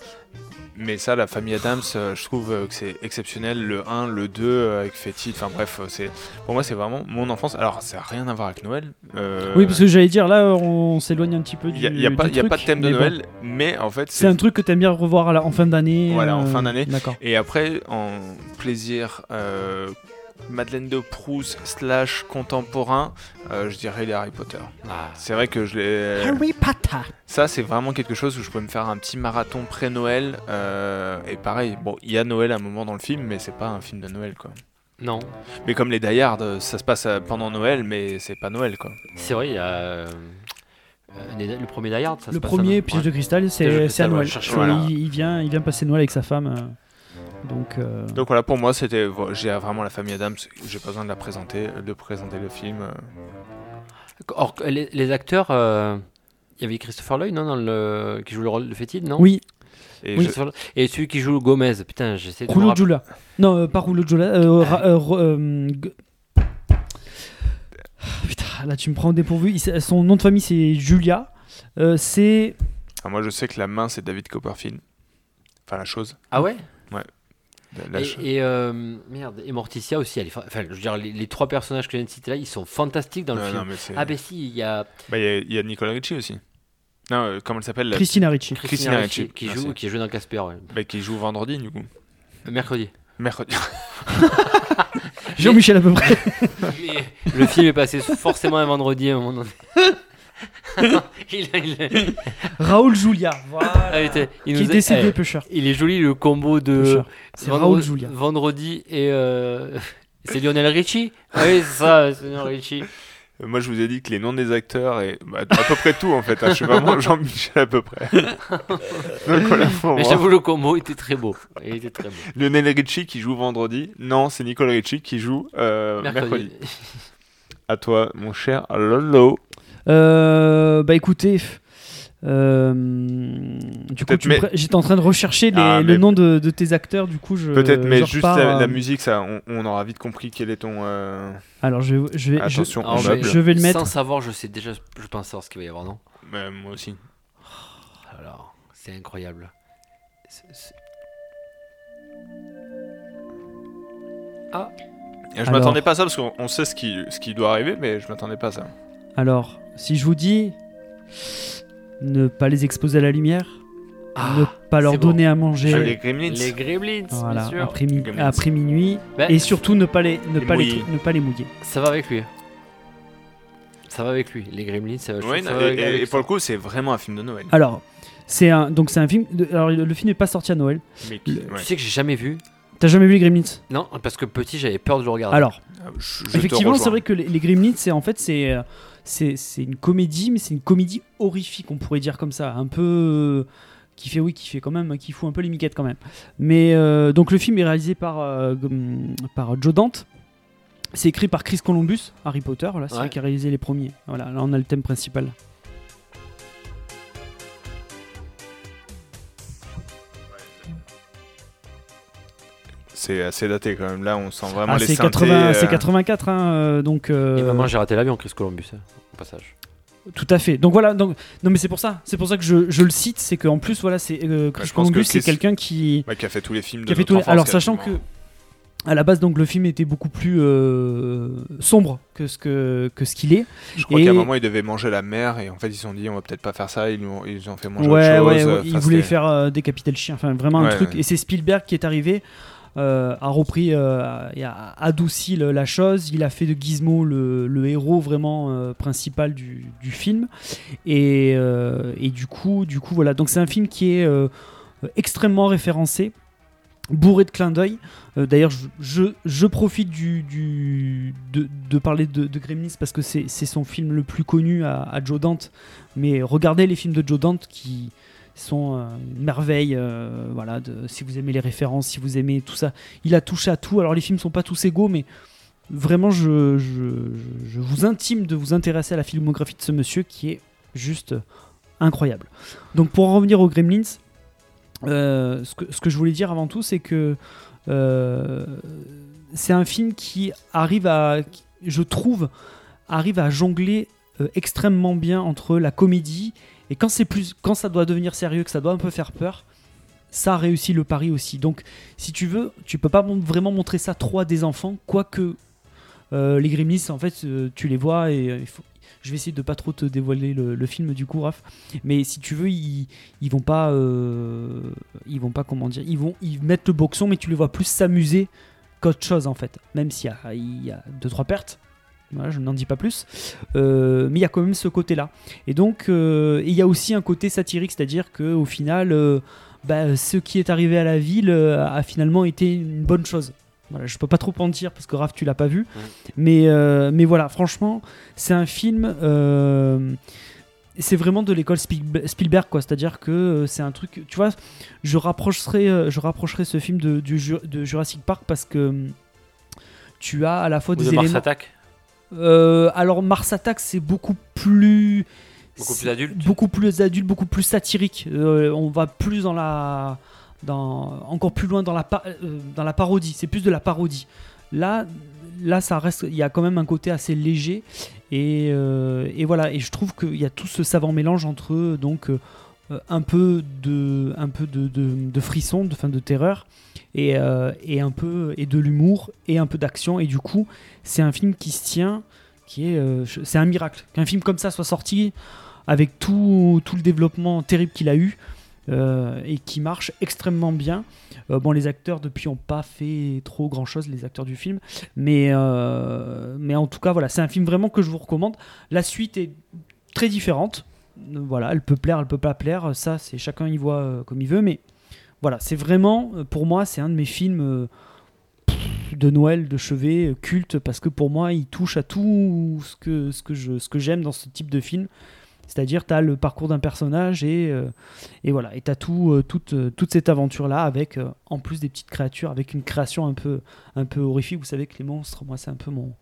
Mais ça, la famille Adams, euh, je trouve euh, que c'est exceptionnel. Le 1, le 2 euh, avec Fetty. Enfin bref, c'est pour moi, c'est vraiment mon enfance. Alors, ça n'a rien à voir avec Noël. euh, Oui, parce que j'allais dire, là, on s'éloigne un petit peu Il du. n'y a, il y a pas, y a pas de thème de mais bon. Noël, mais en fait, C'est un truc que t'aimes bien revoir à la- en fin d'année. Voilà, en fin d'année. D'accord. Et après, en plaisir euh, Madeleine de Proust slash contemporain, euh, je dirais les Harry Potter. Ah. C'est vrai que je l'ai. Harry Potter. Ça, c'est vraiment quelque chose où je peux me faire un petit marathon pré-Noël. euh, et pareil, bon, il y a Noël à un moment dans le film, mais c'est pas un film de Noël, quoi. Non, Mais comme les Die Hard, ça se passe euh, pendant Noël, mais c'est pas Noël, quoi. c'est vrai, il y a. euh, euh, le premier Die Hard, ça se Le passe à premier Noël. Piège Ouais. de cristal, c'est c'est à ouais, Noël. il, vient, il vient passer Noël avec sa femme. Donc. euh, Donc voilà, pour moi, c'était. J'ai vraiment la famille Adams, j'ai pas besoin de la présenter, de présenter le film. Or, les, les acteurs, euh, il y avait Christopher Lloyd, non, dans le, qui joue le rôle de Fétide, non? Oui, Et Oui. je- Christopher Lloyd. Et celui qui joue Gomez, putain, j'essaie de rappeler. Jula. Non, euh, pas Rouleau Jula. euh, euh, euh, g- Putain, là tu me prends au dépourvu. Il son nom de famille c'est Julia. Euh, c'est. Enfin, moi, je sais que la main, c'est David Copperfield. Enfin, la chose. Ah ouais? La- la Et, euh, merde, et Morticia aussi, elle est fa- enfin, je veux dire, les, les trois personnages que je viens de citer là, ils sont fantastiques dans le Non, film. non, mais c'est- Ah ben si, il y a Bah, il y, a- il y a Nicolas Ricci aussi. Non, euh, comment elle s'appelle Christina Ricci. Christina Christina Ricci Ricci, qui joue, qui joue dans Casper, ouais. bah, qui joue vendredi, du coup. mercredi. Mercredi. Jean-Michel à peu près. Mais le film est passé forcément un vendredi à un moment donné. il, a- il a- Raoul Julia. Voilà. ah, il était- il qui est décédé, eh, Pusher. il est joli le combo de. C'est Vendredi- Raoul Julia. vendredi et euh, c'est Lionel Richie. Ah oui, c'est ça, c'est Lionel Richie. Euh, Moi, je vous ai dit que les noms des acteurs et bah, à peu près tout en fait. hein. Je suis vraiment Jean-Michel à peu près. Donc voilà Mais moi. j'avoue le combo était très beau. Il était très beau. Lionel Richie qui joue vendredi. Non, c'est Nicolas Richie qui joue euh, mercredi. Mercredi. À toi, mon cher Lolo. Euh, bah écoutez. euh, du coup, mais- j'étais en train de rechercher les- Ah, le mais- nom de, de tes acteurs. Du coup, je. Peut-être, mais juste la, la euh, musique, ça, on, on aura vite compris quel est ton. euh, Alors, je, je vais. Attention, je, je vais le mettre. Sans savoir, je sais déjà, je pense savoir ce qu'il va y avoir, non? Ouais, moi aussi. Alors, c'est incroyable. C'est- c'est- Et je Alors- m'attendais pas à ça parce qu'on on sait ce qui, ce qui doit arriver, mais je m'attendais pas à ça. Alors, si je vous dis ne pas les exposer à la lumière, Ah, ne pas leur bon. donner à manger, Ah, les Gremlins. Les Gremlins, voilà, bien sûr. après, mi- Gremlins. après minuit, Ben, et surtout ne pas les, ne Les pas les, mouiller. ne pas les mouiller. Ça va avec lui. Ça va avec lui. Les Gremlins, ça va, je Ouais, trouve que ça non, va et, avec- et- avec et pour le coup, c'est vraiment un film de Noël. Alors, c'est un, donc c'est un film. de- alors le film n'est pas sorti à Noël. Mais qui- Le- ouais. Tu sais que j'ai jamais vu. T'as jamais vu les Gremlins? Non, parce que petit, j'avais peur de le regarder. Alors, Ah, je- je te effectivement, c'est vrai que les, les Gremlins, c'est en fait c'est euh, c'est une comédie, mais c'est une comédie horrifique, on pourrait dire comme ça, un peu euh, qui fait oui, qui fait quand même, qui fout un peu les miquettes quand même. Mais euh, donc le film est réalisé par euh, par Joe Dante. C'est écrit par Chris Columbus, Harry Potter, voilà, c'est Ouais. lui qui a réalisé les premiers. Voilà, là on a le thème principal. C'est assez daté quand même. Là, on sent vraiment Ah, les c'est synthés. 80 euh, c'est 84, hein, euh, donc. euh, Et maman, j'ai raté l'avion, Chris Columbus, hein, au passage. Tout à fait. Donc voilà. Donc non, mais c'est pour ça. C'est pour ça que je, je le cite, c'est qu'en plus voilà, c'est euh, Chris je pense que Columbus, c'est quelqu'un qui ouais, qui a fait tous les films qui a de fait notre tous les- enfance, Alors sachant que à la base donc le film était beaucoup plus euh, sombre que ce que que ce qu'il est. Je crois et- qu'à un moment, ils devaient manger la mer et en fait, ils se sont dit, on va peut-être pas faire ça. Ils, ont- ils ont fait manger ouais, autre ouais, chose. ouais, euh, il enfin, voulait c'était- faire euh, décapiter le chien. Enfin vraiment un truc. ouais. Et c'est Spielberg qui est arrivé. Euh, a repris euh, a adouci la chose. Il a fait de Gizmo le, héros vraiment euh, principal du, film. Et, du coup, du coup, voilà. Donc c'est un film qui est extrêmement référencé, bourré de clins d'œil. D'ailleurs, je, profite de, parler de, Gremlins parce que c'est son film le plus connu à Joe Dante. Mais regardez les films de Joe Dante qui sont euh, une merveille. euh, voilà, si vous aimez les références, si vous aimez tout ça, il a touché à tout. Alors les films sont pas tous égaux, mais vraiment, je, je, vous intime de vous intéresser à la filmographie de ce monsieur qui est juste incroyable. Donc pour en revenir aux Gremlins, euh, ce, que, ce que je voulais dire avant tout, c'est que c'est un film qui arrive à, je trouve, arrive à jongler extrêmement bien entre la comédie et quand c'est plus, quand ça doit devenir sérieux, que ça doit un peu faire peur, ça réussit le pari aussi. Donc, si tu veux, tu peux pas vraiment montrer ça trop à des enfants, quoique euh, les Gremlins, en fait, euh, tu les vois et euh. Je vais essayer de pas trop te dévoiler le, film du coup, Raph. Mais si tu veux, ils, vont pas, ils vont pas comment dire, ils vont, ils mettent le boxon, mais tu les vois plus s'amuser qu'autre chose en fait. Même s'il y y a deux trois pertes. Voilà, je n'en dis pas plus. Euh, mais il y a quand même ce côté-là. Et donc, euh, il y a aussi un côté satirique, c'est-à-dire que au final, euh, bah, ce qui est arrivé à la ville a finalement été une bonne chose. Voilà, je peux pas trop en dire parce que Raph, tu l'as pas vu. Mais, mais voilà, franchement, c'est un film. c'est vraiment de l'école Spielb- Spielberg, quoi. C'est-à-dire que c'est un truc. Tu vois, je rapprocherai, je rapprocherai ce film de, du Ju- de Jurassic Park parce que hum, tu as à la fois Ou des de Mars éléments. Attack Euh, alors Mars Attack, c'est beaucoup plus. Beaucoup plus adulte Beaucoup plus adulte, beaucoup plus satirique. Euh, on va plus dans la. Dans, encore plus loin dans la, euh, dans la parodie. C'est plus de la parodie. Là, là, ça reste. Il y a quand même un côté assez léger. Et, euh, et voilà. Et je trouve qu'il y a tout ce savant mélange entre donc euh, un peu de, un peu de, de, de frisson, de fin de terreur, et, euh, et un peu et de l'humour et un peu d'action. Et du coup, c'est un film qui se tient, qui est, euh, c'est un miracle qu'un film comme ça soit sorti avec tout, tout le développement terrible qu'il a eu euh, et qui marche extrêmement bien. Bon, les acteurs depuis ont pas fait trop grand chose, les acteurs du film, mais mais en tout cas voilà, c'est un film vraiment que je vous recommande. La suite est très différente. Voilà, elle peut plaire, elle peut pas plaire. Ça, c'est chacun y voit comme il veut, mais voilà, c'est vraiment euh, pour moi, c'est un de mes films. euh, de Noël, de chevet, euh, culte, parce que pour moi, il touche à tout ce que, ce que, je, ce que j'aime dans ce type de film. C'est-à-dire, tu as le parcours d'un personnage et, et voilà, et tu as tout, toute, toute cette aventure-là avec, en plus des petites créatures, avec une création un peu, un peu horrifique. Vous savez que les monstres, moi, c'est un peu mon,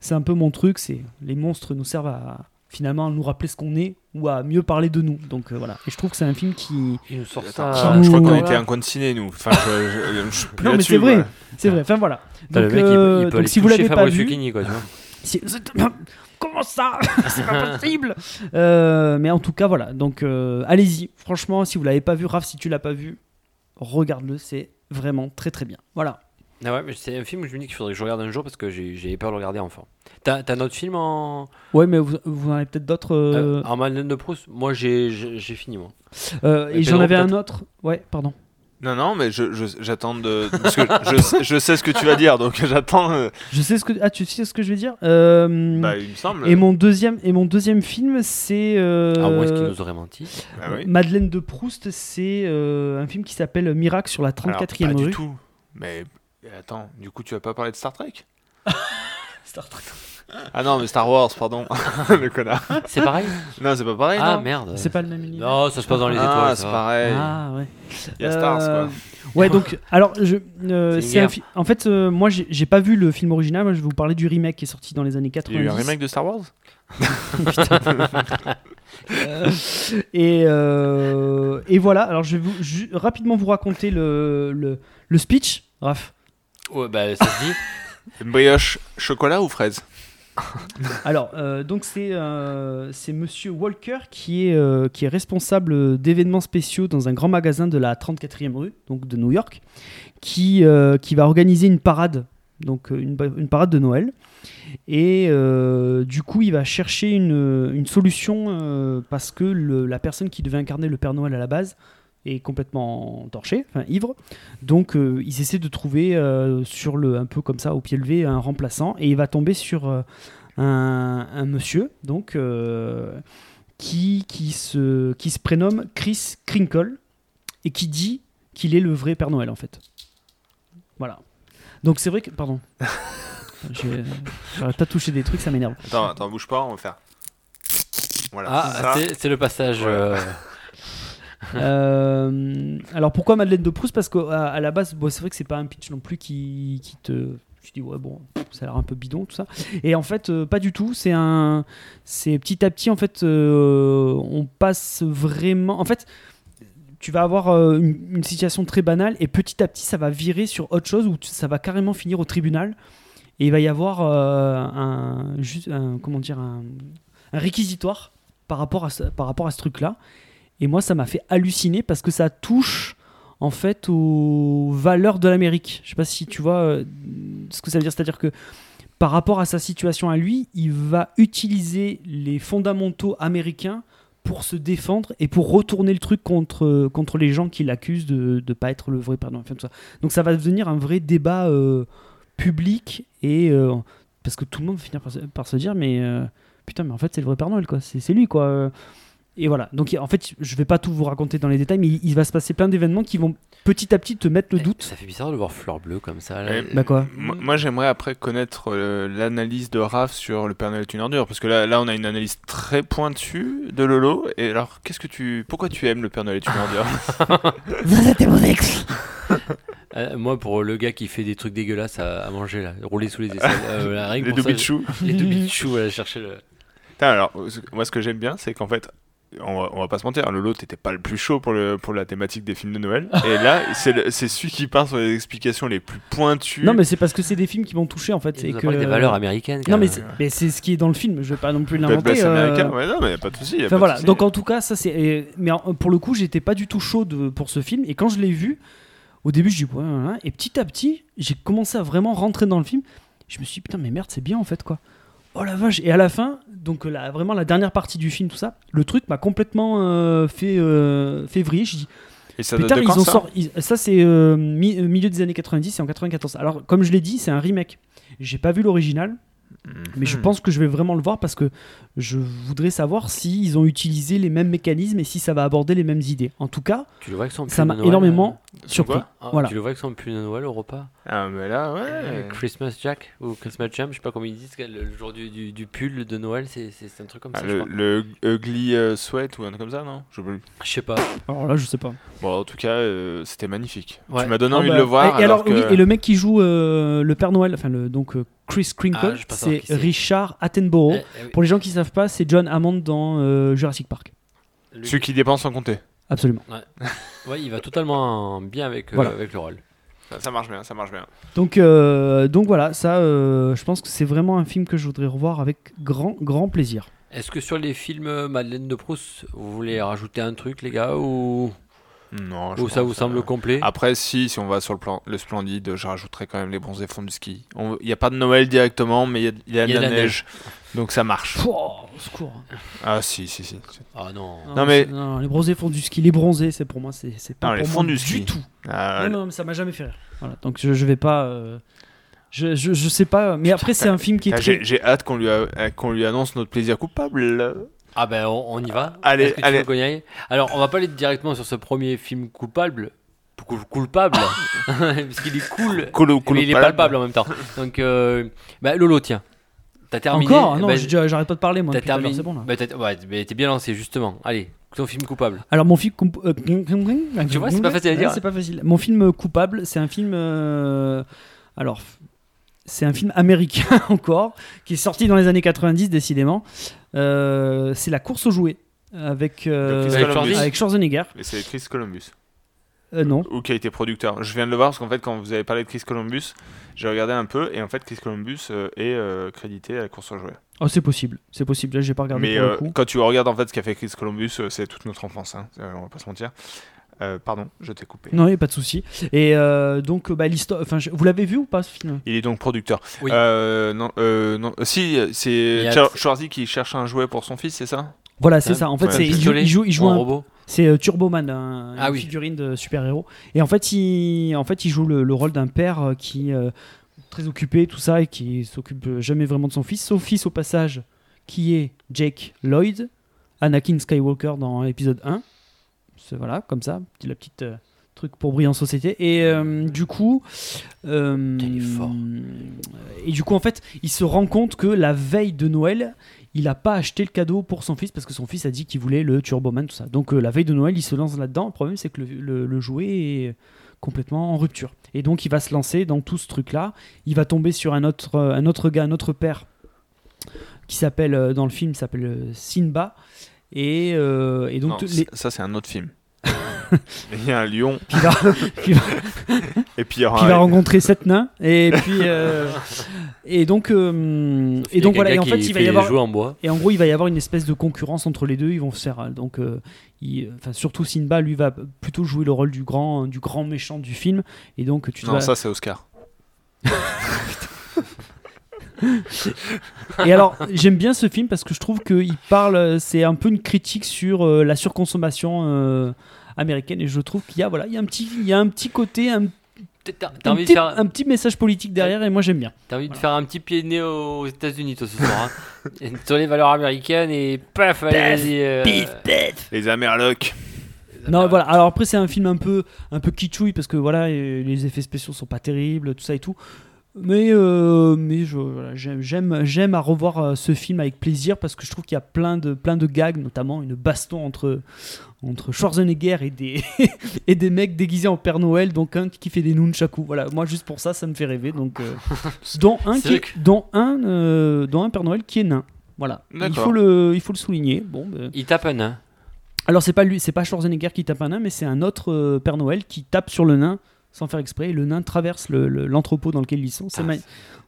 c'est un peu mon truc. C'est les monstres nous servent à finalement à nous rappeler ce qu'on est ou à mieux parler de nous. Donc euh, voilà, et je trouve que c'est un film qui, Il nous sort ça. Qui je crois qu'on nous- était inconcinés, nous. Enfin, je, Non, mais c'est vrai. c'est vrai. Enfin voilà. Putain, le Donc, mec, il peut- euh, il peut donc aller si vous l'avez pas vu, Lucchini, quoi, tu vois. Si- Comment ça C'est pas possible Euh, Mais en tout cas, voilà. Donc, euh, allez-y. Franchement, si vous l'avez pas vu, Raph, si tu l'as pas vu, regarde-le. C'est vraiment très très bien. Voilà. Ah ouais, mais c'est un film où je me dis qu'il faudrait que je regarde un jour parce que j'ai j'ai peur de le regarder enfant. T'as t'as un autre film en, Ouais, mais vous, vous en avez peut-être d'autres. euh, euh, en Madeleine de Proust Moi, j'ai j'ai j'ai fini, moi. euh, mais et j'en Pedro, avais un peut-être. autre. Ouais, pardon. Non, non, mais je, je- j'attends de. Parce que je, je sais ce que tu vas dire, donc j'attends. euh, Je sais ce que. Ah, tu sais ce que je vais dire? Euh, Bah, il me semble. Et mon deuxième et mon deuxième film, c'est. euh, Ah, où est-ce qu'il nous aurait menti Bah oui. Madeleine de Proust, c'est euh, un film qui s'appelle Miracle sur la Alors, 34e pas rue. du tout. Mais attends, du coup, tu vas pas parler de Star Trek Star Trek. Ah non, mais Star Wars, pardon. le connard. C'est pareil Non, c'est pas pareil, Ah non merde. C'est pas le même univers. Non, ça se passe dans les Ah, étoiles. c'est pareil. Ah ouais. Il y a Stars, Euh, quoi. Ouais, donc, alors, je, euh, C'est fi- en fait, euh, moi, j'ai pas vu le film original. Moi, je vais vous parler du remake qui est sorti dans les années Il 90. y a eu un remake de Star Wars Euh, et, euh, et voilà. Alors, je vais vous, rapidement vous raconter le, le, le speech, Raph. Ouais, bah ça se dit. Brioche chocolat ou fraise? Alors, euh, donc c'est euh, c'est Monsieur Walker qui est, euh, qui est responsable d'événements spéciaux dans un grand magasin de la 34e rue, donc de New York, qui, euh, qui va organiser une parade, donc une, parade de Noël. Et euh, du coup, il va chercher une, une solution euh, parce que le- la personne qui devait incarner le Père Noël à la base est complètement torché, enfin ivre. Donc, euh, ils essaient de trouver euh, sur le, un peu comme ça, au pied levé, un remplaçant. Et il va tomber sur euh, un, un monsieur, donc euh, qui, qui, se, qui se prénomme Chris Crinkle et qui dit qu'il est le vrai Père Noël en fait. Voilà. Donc c'est vrai que. Pardon. J'ai- J'arrête pas de toucher des trucs, ça m'énerve. Attends, attends, bouge pas, on va faire. Voilà. Ah, c'est c'est le passage. euh, Euh, alors pourquoi Madeleine de Proust? Parce qu'à la base, c'est vrai que c'est pas un pitch non plus qui, te. Tu dis ouais bon, ça a l'air un peu bidon tout ça. Et en fait, euh, pas du tout. C'est un, c'est petit à petit en fait, euh, on passe vraiment. En fait, tu vas avoir une, situation très banale et petit à petit ça va virer sur autre chose où ça va carrément finir au tribunal et il va y avoir un, un- comment dire un, un réquisitoire par rapport à ce, par rapport à ce truc là et moi ça m'a fait halluciner parce que ça touche en fait aux valeurs de l'Amérique. Je sais pas si tu vois euh, ce que ça veut dire, c'est-à-dire que par rapport à sa situation à lui, il va utiliser les fondamentaux américains pour se défendre et pour retourner le truc contre, contre les gens qui l'accusent de ne pas être le vrai ça. Donc ça va devenir un vrai débat euh, public et euh, parce que tout le monde va finir par se, dire mais euh, putain mais en fait c'est le vrai Père Noël quoi, c'est lui quoi. Et voilà, donc en fait je vais pas tout vous raconter dans les détails mais il, il va se passer plein d'événements qui vont petit à petit te mettre le Eh, doute. Ça fait bizarre de voir Fleur Bleue comme ça. là. Eh, Bah quoi Moi, moi, j'aimerais après connaître euh, l'analyse de Raph sur le Père Noël est une ordure, parce que là, là, on a une analyse très pointue de Lolo. Et alors, qu'est-ce que tu, pourquoi tu aimes le Père Noël est une ordure? Vous êtes mon ex Euh, moi, pour le gars qui fait des trucs dégueulasses à, à manger, là, rouler sous les aisselles, euh, là, rien que Les pour ça, doubles de chou. Les doubles de chou, voilà, chercher le. Putain, alors, moi, ce que j'aime bien, c'est qu'en fait, on va, on va pas se mentir, hein, Lolo, t'étais pas le plus chaud pour, le, pour la thématique des films de Noël. et là, c'est celui qui part sur les explications les plus pointues. Non mais c'est parce que c'est des films qui m'ont touché en fait. Il et que... des valeurs américaines. Non mais c'est ce qui est dans le film, je vais pas non plus l'inventer. Euh, américain, ouais, non, mais y a pas de souci. y a pas Enfin de souci. donc en tout cas, ça c'est. Mais pour le coup, j'étais pas du tout chaud de- pour ce film. Et quand je l'ai vu, au début, je dis ouais, ouais, ouais. Et petit à petit, j'ai commencé à vraiment rentrer dans le film. Je me suis dit putain, mais merde, c'est bien en fait quoi. Oh la vache. Et à la fin, donc la, vraiment la dernière partie du film, tout ça, le truc m'a complètement euh, fait, euh. Je dis Et ça putain, ils quand, ont ça ils- Ça, c'est euh, mi- euh, milieu des années 90, c'est en 94. Alors, comme je l'ai dit, c'est un remake. J'ai pas vu l'original. Mais je Mhm. pense que je vais vraiment le voir parce que je voudrais savoir s'ils ont utilisé les mêmes mécanismes et si ça va aborder les mêmes idées. En tout cas, Tu le vois avec son ça m'a énormément Sur surpris. Ah, voilà. Tu le vois avec son pull de Noël au repas Ah, mais là, ouais. Euh, Christmas Jack ou Christmas Jam, je sais pas comment ils disent, le, jour du, du, du pull de Noël, c'est un truc comme Ah, ça. je le, crois. le Ugly euh, Sweat ou un truc comme ça, non? Je sais plus. Je sais pas. Alors là, je sais pas. Bon, en tout cas, euh, c'était magnifique. Ouais. Tu m'as donné Ah envie bah, de le voir. Et, et alors, alors que... oui, et le mec qui joue euh, le Père Noël, enfin le, donc euh, Chris Crinkle, Ah, c'est. Richard Attenborough. Eh, eh oui. Pour les gens qui savent pas, c'est John Hammond dans euh, Jurassic Park. Lui- Celui qui dépense sans compter. Absolument. Ouais, il va totalement bien avec, euh, Voilà. avec le rôle. Ça, ça marche bien, ça marche bien. Donc, euh, donc voilà, ça, euh, je pense que c'est vraiment un film que je voudrais revoir avec grand, grand plaisir. Est-ce que sur les films Madeleine de Proust, vous voulez rajouter un truc, les gars, ou, Non, je ou ça vous semble euh, complet Après, si, si on va sur le, plan, le splendide, je rajouterai quand même les bronzés fonds du ski. On- Il n'y a pas de Noël directement, mais il y a, il y a de la, neige. Donc ça marche. Pouah, au secours. Ah, si, si, si. Ah non. Non, mais- c'est- non, les bronzés font du ski. Les bronzés, c'est pour moi, c'est pas Non, les pour fonds moi du ski. du tout. Ah, non, non, mais ça m'a jamais fait rire. Voilà, donc je, je vais pas. euh, je, je, je sais pas, mais après c'est un film qui est très. J'ai hâte qu'on lui, a- lui annonce notre plaisir coupable. Ah ben on, on y va. Allez, que tu allez. veux Alors on va pas aller directement sur ce premier film coupable. Cou- Coupable, parce qu'il est cool, Cool, cool, mais il est palpable en même temps. Donc, euh, bah, Lolo, tiens, t'as terminé. Encore? Non, bah, j'arrête pas de parler moi. T'as terminé. C'est bon là. Bah, t'as- ouais, mais t'es bien lancé justement. Allez, ton film coupable. Alors mon film coup- euh, Tu vois, c'est pas facile à Ouais, dire. C'est pas facile. Mon film coupable, c'est un film euh, alors c'est un film américain encore qui est sorti dans les années 90 décidément. Euh, c'est La course aux jouets avec euh, Avec Columbus. avec Schwarzenegger. Et c'est Chris Columbus. Euh, non. Ou qui a été producteur. Je viens de le voir parce qu'en fait, quand vous avez parlé de Chris Columbus, j'ai regardé un peu et en fait, Chris Columbus euh, est euh, crédité à la course aux jouets. Oh c'est possible. C'est possible. Là j'ai pas regardé Mais pour euh, le coup. quand tu regardes en fait ce qu'a fait Chris Columbus, c'est toute notre enfance. Hein. On va pas se mentir. Euh, pardon, je t'ai coupé. Non, il y a pas de souci. Et euh, donc bah, l'histoire. Enfin, je- vous l'avez vu ou pas ce film? Il est donc producteur. Oui. Euh, non, euh, non. Si, c'est Schwarzy qui cherche un jouet pour son fils, c'est ça? Voilà, c'est ça. En fait, ouais, c'est un il joue, il joue, il joue ou un un, robot. C'est euh, Turboman, un, Ah une oui. figurine de super-héros. Et en fait, il, en fait, il joue le, le rôle d'un père qui euh, très occupé, tout ça, et qui s'occupe jamais vraiment de son fils. Son fils, au passage, qui est Jake Lloyd, Anakin Skywalker dans l'épisode 1. Voilà, comme ça, petit- la petite euh, truc pour briller en société. Et euh, du coup, euh, fort. et du coup, en fait, il se rend compte que la veille de Noël, il a pas acheté le cadeau pour son fils parce que son fils a dit qu'il voulait le Turboman, tout ça. Donc euh, la veille de Noël, il se lance là-dedans. Le problème, c'est que le, le- le jouet est complètement en rupture. Et donc, il va se lancer dans tout ce truc-là. Il va tomber sur un autre, un autre gars, un autre père, qui s'appelle, dans le film, il s'appelle Simba. Et, euh, et donc, Non, les- Ça, c'est un autre film. Il y a un lion. qui va, Et puis il aura va rencontrer sept nains. Et puis. euh, et donc. euh, et donc voilà. Et en fait, il va y avoir. jouer en bois. Et en gros, il va y avoir une espèce de concurrence entre les deux. Ils vont se faire. euh, Donc, euh, il- enfin, surtout Simba, lui, va plutôt jouer le rôle du grand, du grand méchant du film. Et donc, tu Non, vas- ça c'est Oscar. Et alors, j'aime bien ce film parce que je trouve qu'il parle. C'est un peu une critique sur euh, la surconsommation euh, américaine. Et je trouve qu'il y a, voilà, il y a un petit, il y a un petit côté, un, T'as un t'as envie, de petit, faire, un petit message politique derrière. Et moi, j'aime bien. t'as envie de faire un petit pied de nez aux États-Unis, toi, ce soir. Hein. Et Sur les valeurs américaines et paf, allez, vas-y. euh, Les Amerlocs. Non, voilà. Alors après, c'est un film un peu, un peu kitschouille parce que voilà, les effets spéciaux sont pas terribles, tout ça et tout. Mais, euh, mais je, voilà, j'aime, j'aime, à revoir euh, ce film avec plaisir parce que je trouve qu'il y a plein de, plein de gags, notamment une baston entre, entre Schwarzenegger et des, et des mecs déguisés en Père Noël, donc un qui fait des nunchakus. Voilà, moi juste pour ça, ça me fait rêver. Donc, euh, dont un, C'est qui vrai est- que- dont un, euh, dont un Père Noël qui est nain. Voilà, il faut le, il faut le souligner. Bon, ben, Il tape un nain. alors c'est pas lui, c'est pas Schwarzenegger qui tape un nain, mais c'est un autre euh, Père Noël qui tape sur le nain sans faire exprès. Le nain traverse le- le- l'entrepôt dans lequel ils sont. Ah, ma-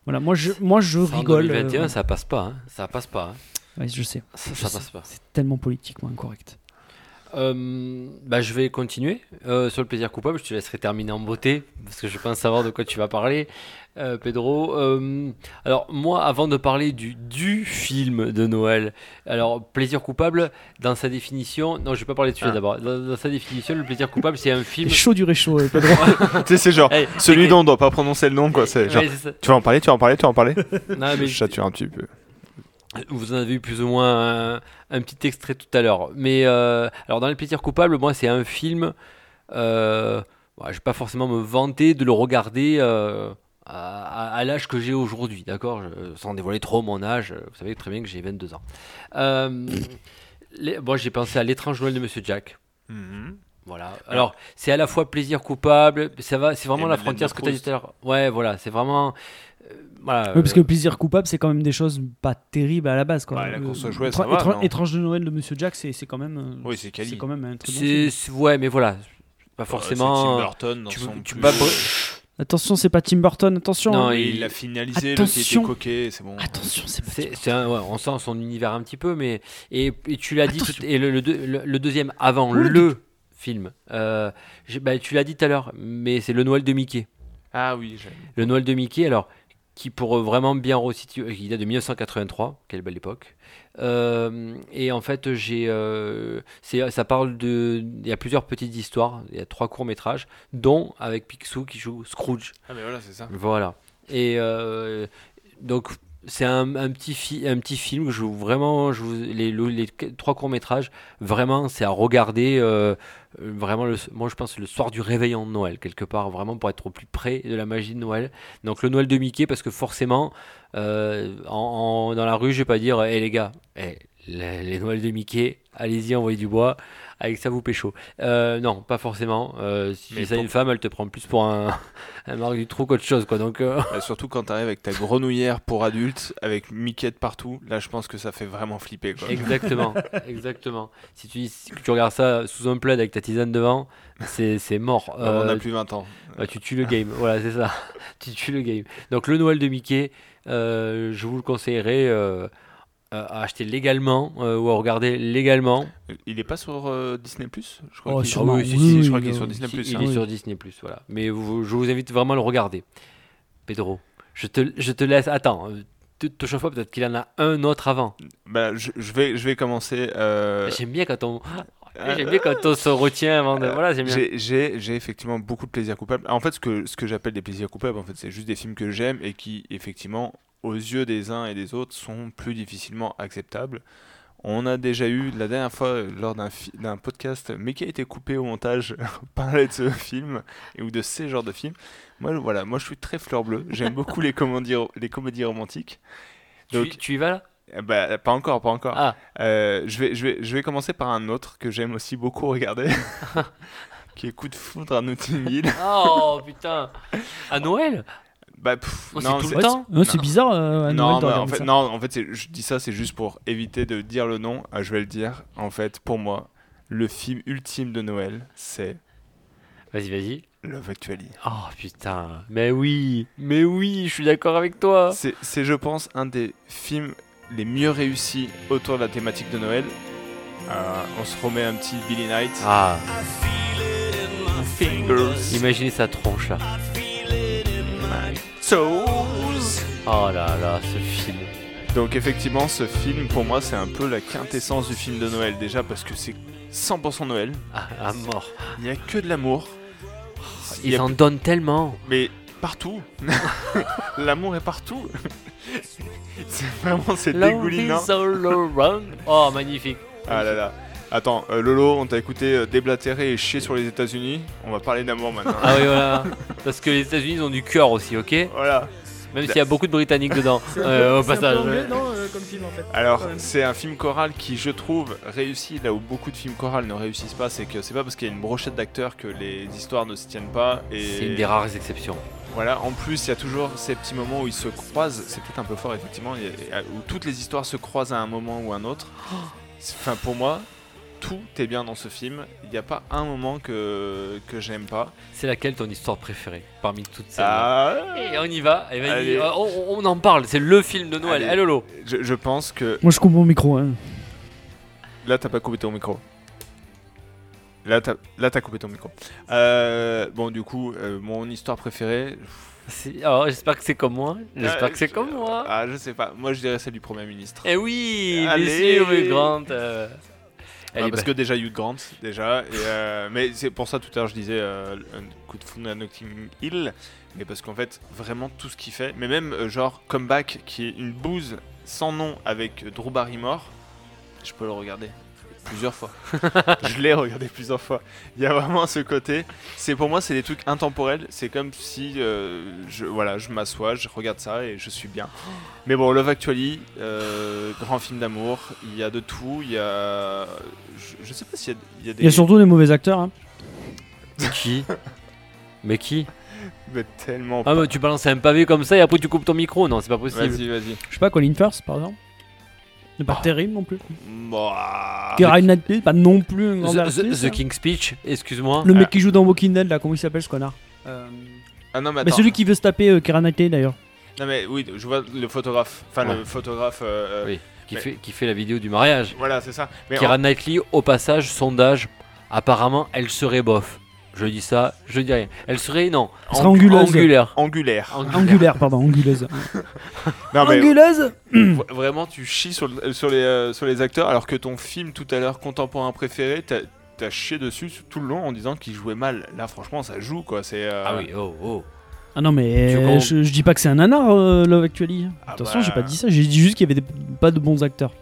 Voilà, moi je, moi rigole. 2021, euh, ça passe pas. hein. Ça passe pas. hein. ouais, je sais. Ça, Je ça sais. passe pas. C'est tellement politiquement incorrect. Euh, bah, je vais continuer euh, sur le plaisir coupable. Je te laisserai terminer en beauté parce que je pense savoir de quoi tu vas parler, euh, Pedro. Euh, alors moi, avant de parler du du film de Noël, alors plaisir coupable dans sa définition. Non, je vais pas parler de celui Ah. d'abord. Dans, dans sa définition, le plaisir coupable, c'est un C'est film. chaud du réchaud. euh, Pedro. tu sais, c'est genre Hey, celui dont on doit pas prononcer le nom, quoi. C'est genre, Ouais, c'est ça. tu vas en parler, tu vas en parler, tu vas en parler. Non, mais Je sature un petit peu. Vous en avez eu plus ou moins un, un petit extrait tout à l'heure. Mais euh, alors dans les plaisirs coupables, moi c'est un film. Euh, je vais pas forcément me vanter de le regarder euh, à, à- à l'âge que j'ai aujourd'hui, d'accord Sans dévoiler trop mon âge. Vous savez très bien que j'ai 22 ans. Euh, les- moi j'ai pensé à l'étrange Noël de Monsieur Jack. Mhm. Voilà. Alors, c'est à la fois plaisir coupable, ça va, c'est vraiment Et la frontière ce que tu as dit tout à l'heure. Ouais, voilà, c'est vraiment. euh, voilà. Parce que euh, le plaisir coupable, c'est quand même des choses pas terribles à la base. Quoi. Ouais, la course Euh, étran- ça va, non Étrange de Noël de Monsieur Jack, c'est c'est quand même. euh, Oui, c'est quali. C'est quand même un très bon film. ouais, mais voilà, pas Euh, forcément. c'est Tim Burton dans tu, son tu plus- Attention, c'est pas Tim Burton, attention. Non, hein. Il- l'a finalisé, le Attention. coquet, c'est bon. Attention, c'est pas Tim c'est, c'est un- ouais, on sent son univers un petit peu, mais et, et tu l'as dit tout- et le, le deux- le- le deuxième avant le le film, euh, bah, tu l'as dit tout à l'heure, mais c'est le Noël de Mickey. Ah oui, j'aime. Le Noël de Mickey, alors, qui pour vraiment bien resituer, il date de 1983, quelle belle époque. Euh, et en fait, j'ai, euh, ça parle de, il y a plusieurs petites histoires, il y a trois courts métrages, dont avec Picsou qui joue Scrooge. Ah mais voilà, c'est ça. Voilà. Et euh, donc c'est un, petit film je vous vraiment je vous, les, le- les trois courts métrages vraiment c'est à regarder euh, vraiment le, moi je pense le soir du réveillon de Noël quelque part vraiment pour être au plus près de la magie de Noël. Donc le Noël de Mickey parce que forcément euh, dans la rue je vais pas dire hé les gars eh, les, les Noëls de Mickey allez-y envoyez du bois avec ça vous pécho. Euh, non, pas forcément. Euh, si tu Mais fais ça à pour- une femme, elle te prend plus pour un, un Marc du trou qu'autre chose, quoi. Donc, euh, Bah, surtout quand t'arrives avec ta grenouillère pour adultes, avec Mickey de partout, là je pense que ça fait vraiment flipper quoi. exactement, exactement. Si tu, si tu regardes ça sous un plaid avec ta tisane devant, c'est c'est mort. Bah, on Euh, a plus 20 ans. bah, tu tues le game. voilà, c'est ça. tu tues le game. Donc, le Noël de Mickey, euh, je vous le conseillerais euh, euh, à acheter légalement euh, ou à regarder légalement. Il est pas sur euh, Disney Plus Je crois Oh, qu'il- sûrement, oui, si, oui, si, oui, je crois il qu'il est est- sur Disney Il- Plus. Il hein. est Oui. sur Disney voilà. Mais vous- je vous invite vraiment à le regarder. Pedro, je te, je te laisse. Attends, euh, te, te chauffe pas, peut-être qu'il en a un autre avant. Bah, je, je vais, je vais commencer. euh, J'aime bien quand on. Euh, J'aime bien quand on se retient avant de. Voilà, j'aime bien. J'ai- effectivement beaucoup de plaisir coupable. En fait, ce que, ce que j'appelle des plaisirs coupables, en fait, c'est juste des films que j'aime et qui, effectivement, aux yeux des uns et des autres, sont plus difficilement acceptables. On a déjà eu la dernière fois euh, lors d'un podcast, mais qui a été coupé au montage, parler de ce film et ou de ces genres de films. Moi, voilà, moi, je suis très fleur bleue. J'aime beaucoup les comédies, les comédies romantiques. Tu, Donc, tu y vas là? Bah, pas encore, pas encore. Ah, Euh, je, vais, je, vais, je vais commencer par un autre que j'aime aussi beaucoup regarder, qui est Coup de foudre à Notting Hill. oh putain À Noël? Bah, pff, Oh, c'est non, tout le c'est- temps? C'est bizarre euh, à Non, Noël en fait, ça. non, en fait je dis ça, c'est juste pour éviter de dire le nom. Euh, je vais le dire. En fait, pour moi, le film ultime de Noël, c'est Vas-y, vas-y. Love Actually. Oh putain, mais oui, mais oui, je suis d'accord avec toi. C'est, c'est, je pense, un des films les mieux réussis autour de la thématique de Noël. Euh, on se remet un petit Billy Knight. Ah, Fingers. imaginez sa tronche là. Toes. Oh là là, ce film. Donc effectivement, ce film, pour moi, c'est un peu la quintessence du film de Noël. Déjà parce que c'est 100% Noël. Ah, à mort. Il n'y a que de l'amour. Ils en donnent tellement. Mais partout. L'amour est partout. c'est vraiment, c'est dégoulinant. is all around. Oh, magnifique. Ah là là. Attends, euh, Lolo, on t'a écouté euh, déblatérer et chier sur les États-Unis. On va parler d'amour maintenant. Ah oui, voilà. Parce que les États-Unis ont du cœur aussi, ok? Voilà. Même s'il y a beaucoup de Britanniques dedans. euh, au passage. ouais. comme film en fait. Alors, c'est un film choral qui, je trouve, réussit là où beaucoup de films chorales ne réussissent pas. C'est que c'est pas parce qu'il y a une brochette d'acteurs que les histoires ne se tiennent pas. Et C'est une des rares exceptions. Voilà, en plus, il y a toujours ces petits moments où ils se croisent. C'est peut-être un peu fort, effectivement, où toutes les histoires se croisent à un moment ou un autre. C'est- Enfin, pour moi, tout est bien dans ce film. Il n'y a pas un moment que, que j'aime pas. C'est laquelle ton histoire préférée parmi toutes celles Ah, Et on y va. Et vas-y, Allez. euh, on, on en parle. C'est le film de Noël. Allez. Eh Lolo. je, je pense que. Moi je coupe mon micro. Hein. Là, t'as pas coupé ton micro. Là, t'as là, t'as coupé ton micro. Euh, bon, du coup, euh, mon histoire préférée. Oh, J'espère que c'est comme moi. J'espère Euh, que c'est je- comme moi. Ah, je sais pas. Moi, je dirais celle du Premier ministre. Eh oui, Allez. bien sûr, Hugh Grant. Elle Ouais, est parce belle. que déjà Hugh Grant déjà et, euh, mais c'est pour ça tout à l'heure je disais euh, un coup de foudre à Notting Hill mais parce qu'en fait vraiment tout ce qu'il fait mais même euh, genre Comeback qui est une bouse sans nom avec Drew Barrymore je peux le regarder plusieurs fois je l'ai regardé plusieurs fois il y a vraiment ce côté c'est pour moi c'est des trucs intemporels c'est comme si euh, je voilà je m'assois je regarde ça et je suis bien mais bon Love Actually euh, grand film d'amour il y a de tout il y a je, je sais pas s'il y a, il y a des Il y a surtout des mauvais acteurs. Hein. Qui? Mais qui? Mais tellement Ah, mais tu balances un pavé comme ça et après tu coupes ton micro. Non, c'est pas possible. vas-y vas-y Je sais pas, Colin Firth par exemple. C'est pas Oh. terrible non plus. Bah, Knightley, pas non plus un grand The, artiste, the- The hein. King's Speech, excuse-moi. Le mec qui joue dans Walking Dead là, comment il s'appelle ce connard Euh, ah non mais Mais attends celui qui veut se taper euh, Keira Knightley d'ailleurs. non mais oui je vois le photographe enfin le Ouais. photographe euh, euh, Oui. Qui, Mais- fait, qui fait la vidéo du mariage. voilà c'est ça mais Kira Knightley, au passage, sondage. Apparemment, elle serait bof. Je dis ça, je dis rien. Elle serait, non, Elle serait anguleuse. angulaire. angulaire Angulaire, pardon, anguleuse. non mais Anguleuse v- vraiment tu chies sur, le- sur les euh, sur les acteurs alors que ton film tout à l'heure contemporain préféré t'as t'as chié dessus tout le long en disant qu'il jouait mal là franchement ça joue quoi c'est euh, Ah oui, oh, oh. Ah non, mais Tu euh, comprends je, je dis pas que c'est un nanar, euh, Love Actually. Ah Attention, bah. j'ai pas dit ça, j'ai dit juste qu'il y avait des- pas de bons acteurs.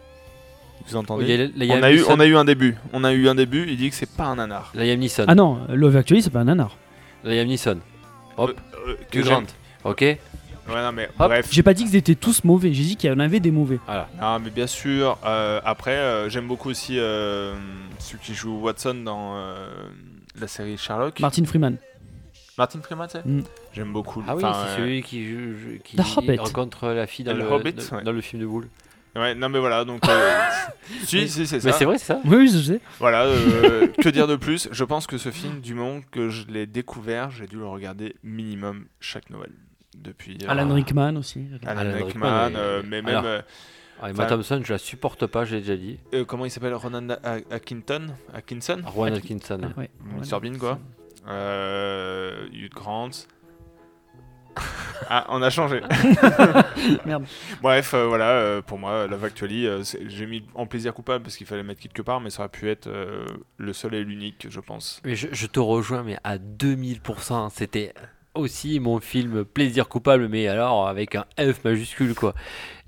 Vous entendez Il y a- il y a on a eu on a eu un début on a eu un début il dit que c'est pas un nanar Liam Neeson. Ah non, Love Actually, c'est pas un nanar. Liam Neeson. Hop. Euh, euh. Grant. Ok ouais non mais Hop. bref J'ai pas dit qu'ils étaient tous mauvais, j'ai dit qu'il y en avait des mauvais. Ah mais bien sûr. euh, après, euh, j'aime beaucoup aussi euh, celui qui joue Watson dans euh, la série Sherlock. Martin Freeman. Martin Freeman, tu sais Mm. J'aime beaucoup. Ah oui, c'est euh, celui qui, rencontre la fille dans Le le, Hobbit, dans, ouais. dans le film de Boule. Ouais, non mais voilà, donc... euh, si, si, c'est ça. Mais c'est vrai, c'est ça Oui, oui, je sais. Voilà, euh, que dire de plus? Je pense que ce film, du moment que je l'ai découvert, j'ai dû le regarder minimum chaque Noël. Depuis... euh, Alan Rickman aussi. Alan, Alan Rickman, Rickman, euh, mais même... alors, euh, Ah, Emma Enfin- Thompson, je la supporte pas, j'ai déjà dit. euh, comment il s'appelle? Ronan A- Atkinson? Atkinson? Rowan Atkinson. Ouais. Mr Bean quoi. Euh, Hugh Grant. Ah, on a changé. Merde. Bref, euh, voilà, euh, pour moi, Love Actually, euh, j'ai mis en plaisir coupable parce qu'il fallait mettre quelque part, mais ça aurait pu être euh, le seul et l'unique, je pense. Mais je, je te rejoins, mais à 2000%. C'était aussi mon film plaisir coupable, mais alors avec un F majuscule, quoi.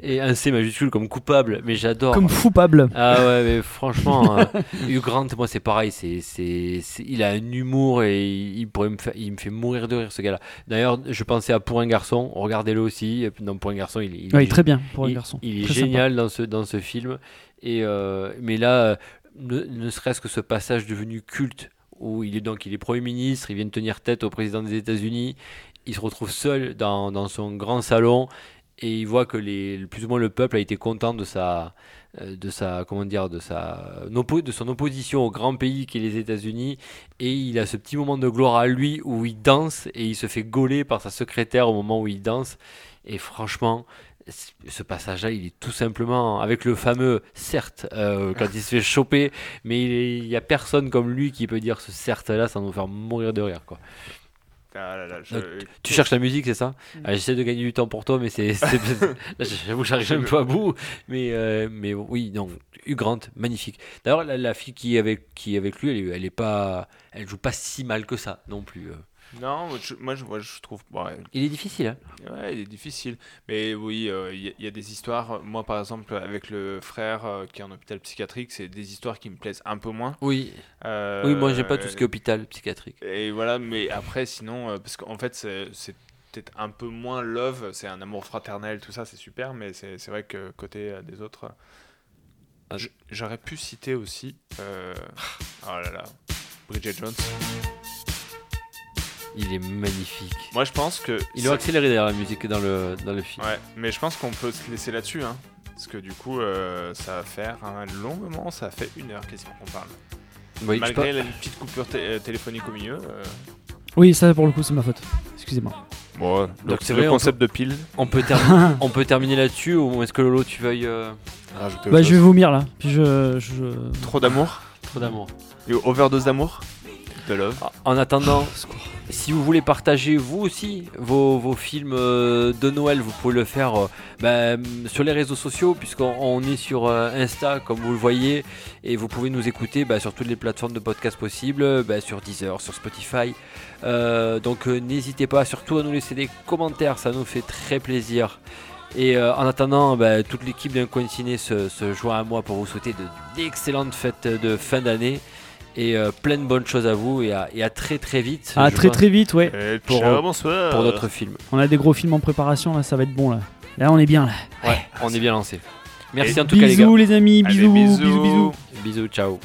Et un C majuscule comme coupable, mais j'adore. Comme Foupable. Ah ouais, mais franchement, euh, Hugh Grant, moi c'est pareil, c'est, c'est, il a un humour et il, il pourrait me il me fait mourir de rire ce gars-là. D'ailleurs, je pensais à Pour un garçon, regardez-le aussi. Dans Pour un garçon, il, est, très bien pour un garçon. il est Très génial dans ce, dans ce film. Et, euh, mais là, ne, ne serait-ce que ce passage devenu culte où il est donc il est Premier ministre, il vient de tenir tête au président des États-Unis, il se retrouve seul dans, dans son grand salon et il voit que les, plus ou moins le peuple a été content de sa, euh, de sa, comment dire, de sa, oppo- de son opposition au grand pays qui est les États-Unis, et il a ce petit moment de gloire à lui où il danse et il se fait gauler par sa secrétaire au moment où il danse, et franchement. Ce passage-là, il est tout simplement avec le fameux certes euh, quand il se fait choper, mais il est- il y a personne comme lui qui peut dire ce certes-là sans nous faire mourir de rire. Quoi. Ah là là, je- Donc, Tu cherches la musique, c'est ça? Ah, J'essaie de gagner du temps pour toi, mais c'est. j'avoue que j'arrive même pas à bout. Mais, euh, mais oui, non, Hugh Grant, magnifique. D'ailleurs, la, la fille qui est avec, qui est avec lui, elle, est- elle est pas. Elle joue pas si mal que ça non plus. euh. Non, je- moi je, moi, je trouve. ouais, Il est difficile, hein Ouais, il est difficile. Mais oui, euh, il y, a- il y a des histoires. Moi, par exemple, avec le frère euh, qui est en hôpital psychiatrique, c'est des histoires qui me plaisent un peu moins. Oui. Euh, Oui, moi, j'aime pas tout ce qui est hôpital psychiatrique. Et voilà, mais après, sinon, parce qu'en fait, c'est peut-être un peu moins love, c'est un amour fraternel, tout ça, c'est super, mais c'est vrai que côté des autres. Ah. J'aurais pu citer aussi. oh là là. Bridget Jones. Il est magnifique. Moi, je pense que. Il ça- a accéléré d'ailleurs la musique dans le, dans le film. Ouais, mais je pense qu'on peut se laisser là-dessus, hein. Parce que du coup, euh, ça va faire un long moment, ça fait une heure quasiment qu'on parle. Oui, Malgré la petite coupure euh, téléphonique au milieu. euh, Oui, ça pour le coup, c'est ma faute. Excusez-moi. Bon, Donc, donc c'est le on concept de pile. on peut, terminer, on peut terminer là-dessus ou est-ce que Lolo, tu veuilles. euh, Rajouter Bah, je vais vomir là. Puis je. je... Trop d'amour Trop d'amour. Et overdose d'amour Love. En attendant, si vous voulez partager vous aussi vos, vos films euh, de Noël, vous pouvez le faire euh, bah, sur les réseaux sociaux, puisqu'on on est sur euh, Insta, comme vous le voyez, et vous pouvez nous écouter bah, sur toutes les plateformes de podcast possibles, bah, sur Deezer, sur Spotify. Donc n'hésitez pas surtout à nous laisser des commentaires, ça nous fait très plaisir. Et en attendant, toute l'équipe d'un coin ciné se, se joint à moi pour vous souhaiter de- d'excellentes fêtes de fin d'année et euh, plein de bonnes choses à vous et à, et à très très vite. Je très pense, très vite, ouais. Pour, ciao, euh, bonsoir. pour notre film. On a des gros films en préparation là, ça va être bon là. Là, on est bien là. Ouais, on est bien lancé. Merci Et en tout cas les gars. bisous les amis, Allez, bisous, bisous, bisous. bisous. Bisous, ciao.